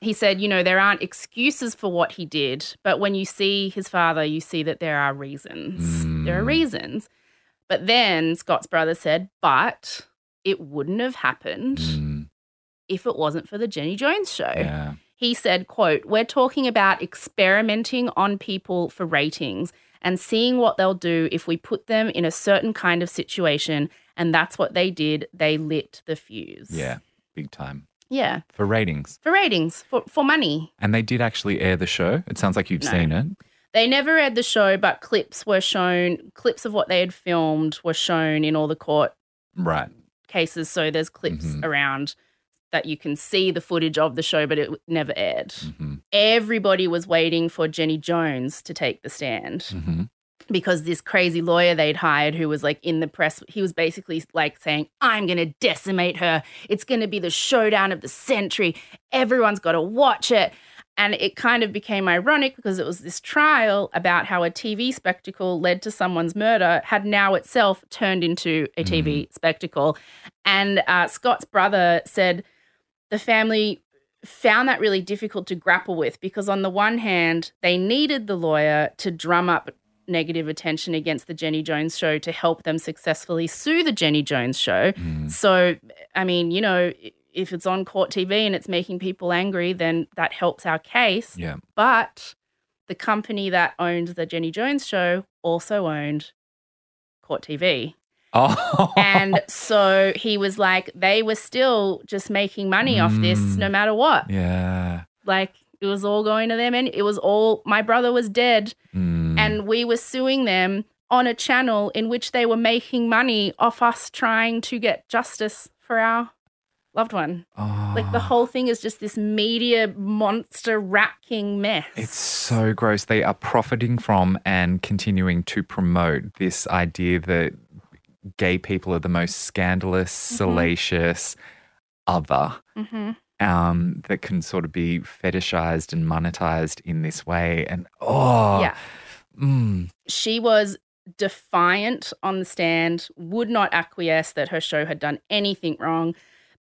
He said, you know, there aren't excuses for what he did, but when you see his father, you see that there are reasons. There are Mm. reasons. But then Scott's brother said, but it wouldn't have happened Mm, if it wasn't for the Jenny Jones show. yeah. He said, quote, We're talking about experimenting on people for ratings and seeing what they'll do if we put them in a certain kind of situation. And that's what they did. They lit the fuse. Yeah. Big time. Yeah. For ratings. For ratings, for, for money. And they did actually air the show. It sounds like you've No. seen it. They never aired the show, but clips were shown, clips of what they had filmed were shown in all the court Right. cases. So there's clips Mhm. around that you can see the footage of the show, but it never aired. hmm Everybody was waiting for Jenny Jones to take the stand. hmm because this crazy lawyer they'd hired who was like in the press he was basically like saying i'm going to decimate her. It's going to be the showdown of the century. Everyone's got to watch it. And it kind of became ironic because it was this trial about how a TV spectacle led to someone's murder had now itself turned into a TV spectacle. And uh, Scott's brother said the family found that really difficult to grapple with because, on the one hand, they needed the lawyer to drum up negative attention against the Jenny Jones show to help them successfully sue the Jenny Jones show. So, I mean, you know, if it's on court TV and it's making people angry, then that helps our case. Yeah. But the company that owned the Jenny Jones show also owned Court TV. Oh. And so he was like, they were still just making money off this Mm. no matter what. yeah. Like it was all going to them and it was all my brother was dead Mm. And we were suing them on a channel in which they were making money off us trying to get justice for our loved one. Like the Oh. whole thing is just this media monster racking mess. It's so gross. They are profiting from and continuing to promote this idea that gay people are the most scandalous, Mm-hmm. salacious other hmm um, that can sort of be fetishized and monetized in this way. And oh, Yeah. Mm, She was defiant on the stand, would not acquiesce that her show had done anything wrong.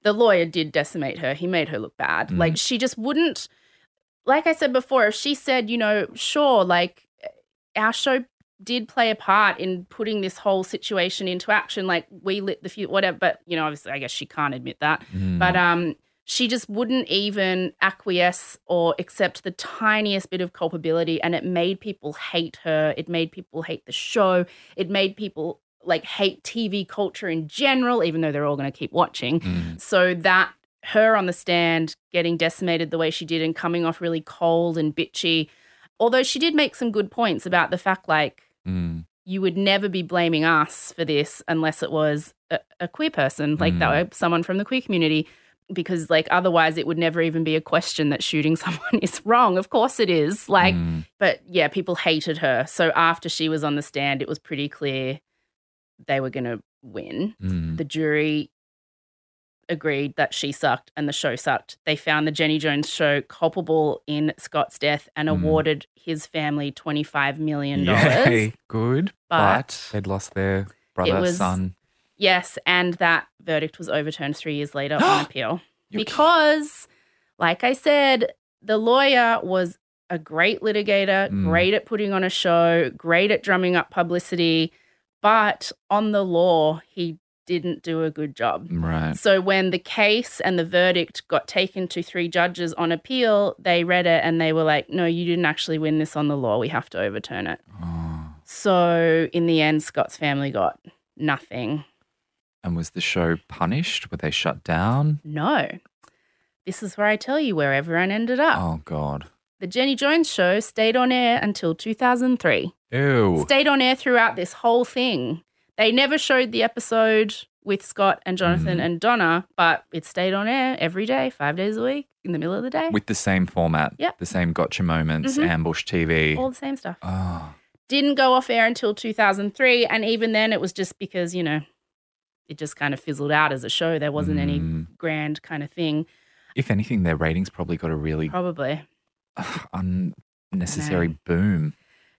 The lawyer did decimate her. He made her look bad. Like she just wouldn't like I said before, if she said, you know, sure, like our show did play a part in putting this whole situation into action, like we lit the few whatever, but you know, obviously I guess she can't admit that. mm. But um she just wouldn't even acquiesce or accept the tiniest bit of culpability and it made people hate her it made people hate the show it made people like hate tv culture in general even though they're all going to keep watching Mm. so that her on the stand getting decimated the way she did and coming off really cold and bitchy although she did make some good points about the fact like Mm. you would never be blaming us for this unless it was a, a queer person, like that, Mm. someone from the queer community, because like otherwise it would never even be a question that shooting someone is wrong. Of course it is. Like, Mm. but yeah, people hated her. So after she was on the stand, it was pretty clear they were going to win. Mm. The jury agreed that she sucked and the show sucked. They found the Jenny Jones show culpable in Scott's death and Mm. awarded his family $25 million. Yay, good. But, But they'd lost their brother, was- son. Yes, and that verdict was overturned three years later on appeal. You're because, like I said, the lawyer was a great litigator, Mm. great at putting on a show, great at drumming up publicity, but on the law, he didn't do a good job. Right. So when the case and the verdict got taken to three judges on appeal, they read it and they were like, "No, you didn't actually win this on the law. We have to overturn it." Oh. So in the end, Scott's family got nothing. And was the show punished? Were they shut down? No. This is where I tell you where everyone ended up. Oh, God. The Jenny Jones show stayed on air until 2003. Ew. Stayed on air throughout this whole thing. They never showed the episode with Scott and Jonathan Mhm. and Donna, but it stayed on air every day, five days a week, in the middle of the day. With the same format. Yep. The same gotcha moments, Mhm. ambush TV. All the same stuff. oh. Didn't go off air until 2003. And even then, it was just because, you know, it just kind of fizzled out as a show. There wasn't any Mm. grand kind of thing, If anything, their ratings probably got a really probably. unnecessary boom.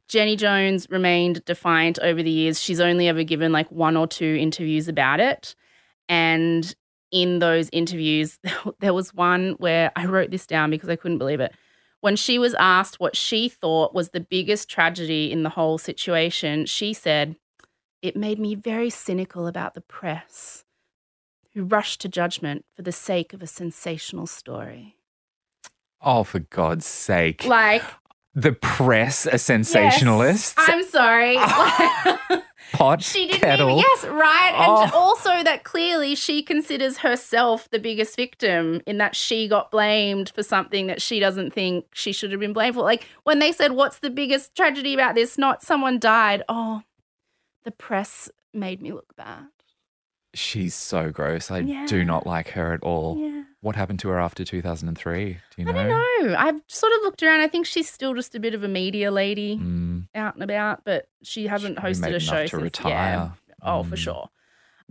Jenny Jones remained defiant over the years. She's only ever given like one or two interviews about it. And in those interviews, there was one where I wrote this down because I couldn't believe it. When she was asked what she thought was the biggest tragedy in the whole situation, she said, it made me very cynical about the press who rush to judgment for the sake of a sensational story. Oh, for God's sake. Like, the press, a sensationalist. yes, I'm sorry. Oh. Pot she didn't kettle. even, yes, right. And Oh. also that clearly she considers herself the biggest victim in that she got blamed for something that she doesn't think she should have been blamed for. Like when they said, What's the biggest tragedy about this? Not someone died. Oh, the press made me look bad. She's so gross. I Yeah. do not like her at all. Yeah. What happened to her after 2003? Do you know? I don't know. I've sort of looked around. I think she's still just a bit of a media lady Mm, out and about, but she hasn't She hosted a show to since. retire. Yeah. Oh, for Mm. sure.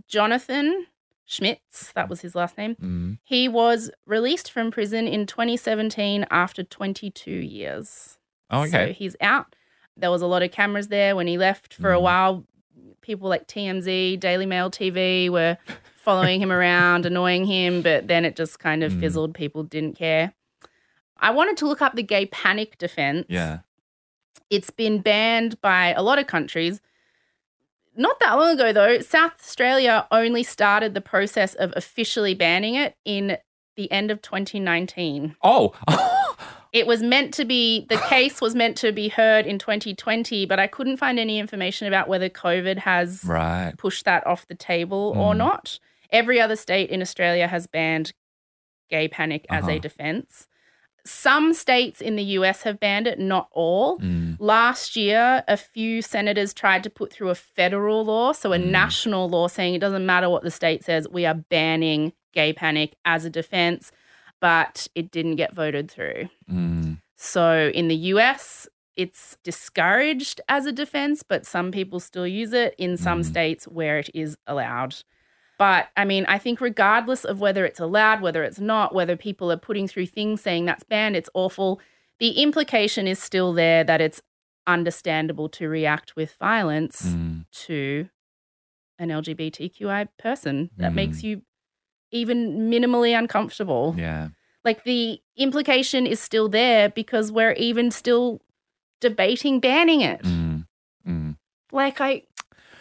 Jonathan Schmitz, that was his last name. mm. He was released from prison in 2017 after 22 years. Oh, So okay. he's out. There was a lot of cameras there when he left for a Mm. while. People like TMZ, Daily Mail TV were following him around, annoying him, but then it just kind of Mm. fizzled. People didn't care. I wanted to look up the gay panic defense. yeah. It's been banned by a lot of countries. Not that long ago, though, South Australia only started the process of officially banning it in the end of 2019. Oh. It was meant to be, the case was meant to be heard in 2020, but I couldn't find any information about whether COVID has right. pushed that off the table or Mm. not. Every other state in Australia has banned gay panic as Uh-huh. a defense. Some states in the US have banned it, not all. Mm. Last year, a few senators tried to put through a federal law, so a Mm. national law saying it doesn't matter what the state says, we are banning gay panic as a defense, but it didn't get voted through. Mm. So in the US, it's discouraged as a defense, but some people still use it in some Mm. states where it is allowed. But I mean, I think regardless of whether it's allowed, whether it's not, whether people are putting through things saying that's banned, it's awful, the implication is still there that it's understandable to react with violence Mm. to an LGBTQI person. That makes Mm. you even minimally uncomfortable Yeah. like the implication is still there because we're even still debating banning it. Mm. Mm. Like I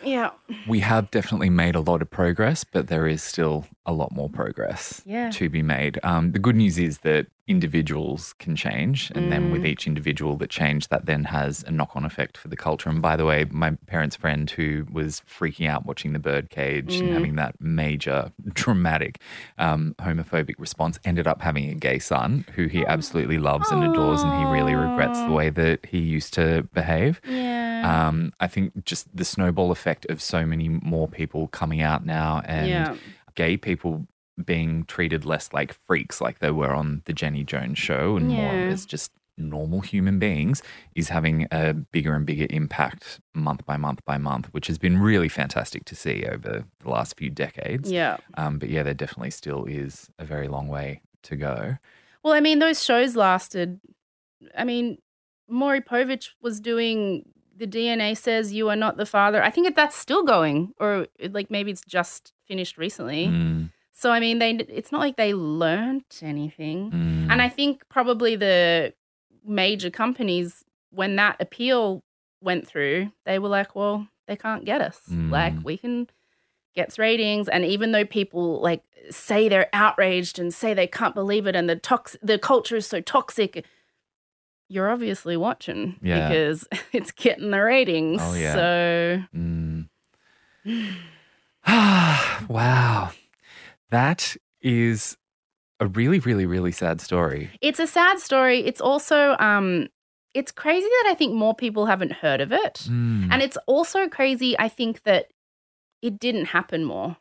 yeah. We have definitely made a lot of progress, but there is still a lot more progress Yeah. to be made. Um, the good news is that individuals can change, and then with Mm. each individual that change, that then has a knock on effect for the culture. And by the way, my parents' friend who was freaking out watching the birdcage and Mm. having that major dramatic um, homophobic response ended up having a gay son who he absolutely loves and adores, and he really regrets the way that he used to behave. Yeah. Um, I think just the snowball effect of so many more people coming out now and yeah. gay people being treated less like freaks like they were on the Jenny Jones show and more as just normal human beings is having a bigger and bigger impact month by month by month, which has been really fantastic to see over the last few decades. Yeah. Um, but yeah, there definitely still is a very long way to go. Well, I mean, those shows lasted. I mean, Maury Povich was doing the DNA says you are not the father. I think that that's still going, or like maybe it's just finished recently. Mm, So I mean, they it's not like they learnt anything. mm, And I think probably the major companies, when that appeal went through, they were like, well, they can't get us. Like, Mm. we can get ratings. And even though people like say they're outraged and say they can't believe it and the tox- the culture is so toxic, you're obviously watching Yeah. because it's getting the ratings. Oh, yeah. So Mm. wow. That is a really, really, really sad story. it's a sad story. It's also um it's crazy that I think more people haven't heard of it. Mm, And it's also crazy, I think, that it didn't happen more.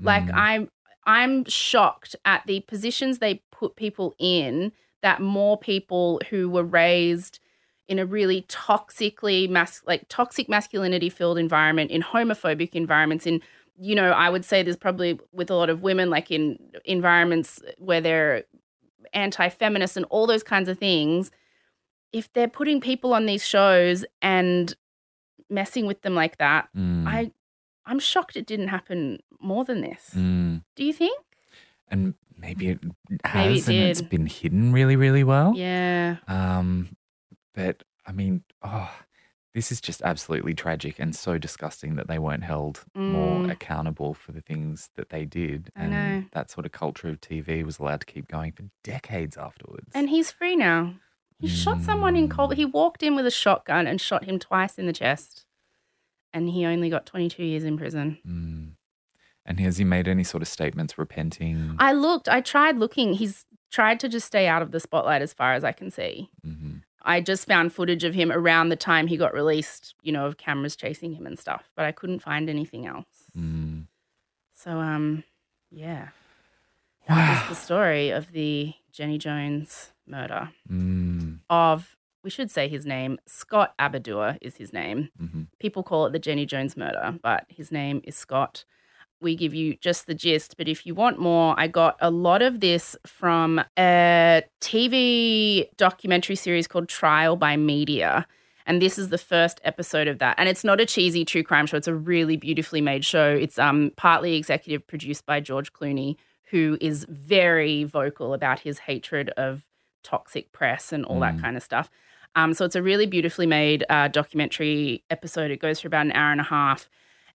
Like mm, I'm I'm shocked at the positions they put people in that more people who were raised in a really toxically mas- like toxic masculinity filled environment in homophobic environments in you know I would say there's probably with a lot of women like in environments where they're anti-feminist and all those kinds of things if they're putting people on these shows and messing with them like that mm, I I'm shocked it didn't happen more than this. mm. Do you think? And maybe it has, Maybe it and it's did. been hidden really, really well. Yeah. Um, but I mean, oh, This is just absolutely tragic and so disgusting that they weren't held more Mm. accountable for the things that they did. I and know. that sort of culture of TV was allowed to keep going for decades afterwards. And he's free now. He shot someone in cold. Mm. He walked in with a shotgun and shot him twice in the chest. And he only got 22 years in prison. Mm. And has he made any sort of statements repenting? I looked, I tried looking. He's tried to just stay out of the spotlight as far as I can see. Mhm. I just found footage of him around the time he got released, you know, of cameras chasing him and stuff, but I couldn't find anything else. Mm. So, um, yeah. That is the story of the Jenny Jones murder Mm. of, we should say his name, Scott Amedure is his name. Mhm. People call it the Jenny Jones murder, but his name is Scott. We give you just the gist, but if you want more, I got a lot of this from a TV documentary series called Trial by Media. And this is the first episode of that. And it's not a cheesy true crime show. It's a really beautifully made show. It's um partly executive produced by George Clooney, who is very vocal about his hatred of toxic press and all that Mm. kind of stuff. Um, so it's a really beautifully made uh, documentary episode. It goes for about an hour and a half.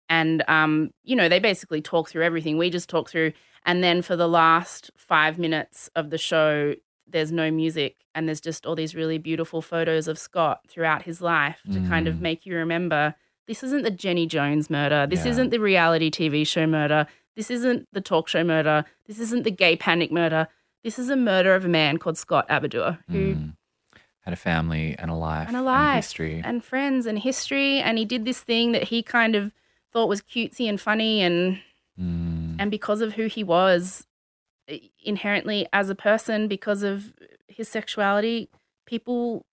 And, um, you know, they basically talk through everything. We just talk through. And then for the last five minutes of the show, there's no music. And there's just all these really beautiful photos of Scott throughout his life to kind of Mm. make you remember this isn't the Jenny Jones murder. This Yeah. isn't the reality TV show murder. This isn't the talk show murder. This isn't the gay panic murder. This is a murder of a man called Scott Amedure who Mm. Had a family and a life and a life history. and friends and history and he did this thing that he kind of thought was cutesy and funny and Mm. and because of who he was inherently as a person because of his sexuality people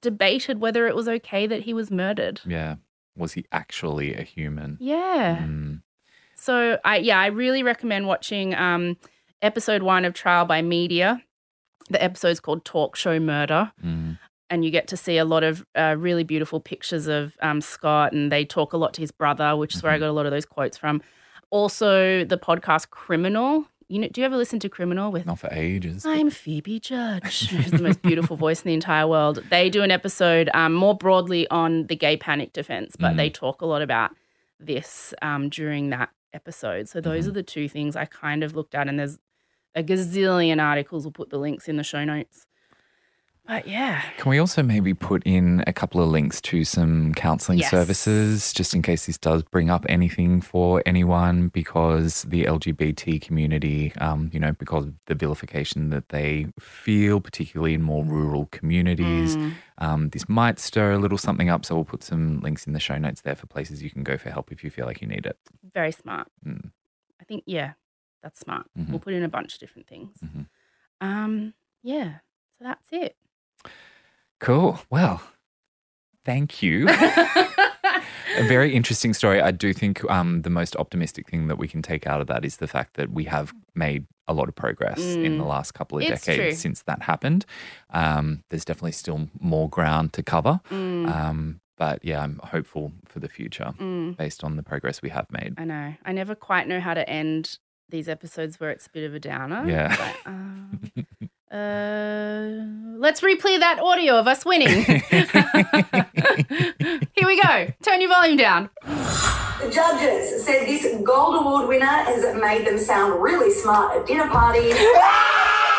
debated whether it was okay that he was murdered Yeah. Was he actually a human? yeah Mm. so i yeah i really recommend watching um episode 1 of trial by media the episode's called talk show murder Mm. And you get to see a lot of uh, really beautiful pictures of um, Scott, and they talk a lot to his brother, which is where I Mhm. got a lot of those quotes from. Also, the podcast Criminal. You know, do you ever listen to Criminal with? Not for ages. I'm Phoebe Judge, who's the most beautiful voice in the entire world. They do an episode um, more broadly on the gay panic defense, but Mm. they talk a lot about this um, during that episode. So those Mhm. are the two things I kind of looked at, and there's a gazillion articles. We'll put the links in the show notes. But yeah, Can we also maybe put in a couple of links to some counselling Yes. services, just in case this does bring up anything for anyone? Because the LGBT community, um, you know, because of the vilification that they feel, particularly in more rural communities, Mm. um, this might stir a little something up. So we'll put some links in the show notes there for places you can go for help if you feel like you need it. very smart. Mm. I think yeah, that's smart. Mhm. We'll put in a bunch of different things. Mhm. Um, yeah. So that's it. Cool. Well, thank you. a very interesting story. I do think um, the most optimistic thing that we can take out of that is the fact that we have made a lot of progress in the Mm. last couple of It's decades true. since that happened. Um, there's definitely still more ground to cover. Mm, Um, but yeah, I'm hopeful for the future mm, based on the progress we have made. I know. I never quite know how to end these episodes where it's a bit of a downer. Yeah. But, um, uh, let's replay that audio of us winning. Here we go. Turn your volume down. The judges said this Gold Award winner has made them sound really smart at dinner parties.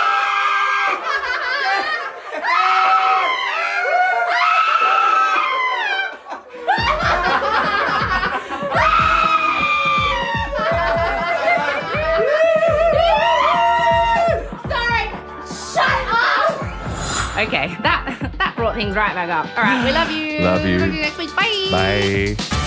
Okay, that that brought things right back up. All right, we love you. Love you. Love you next week. Bye. Bye.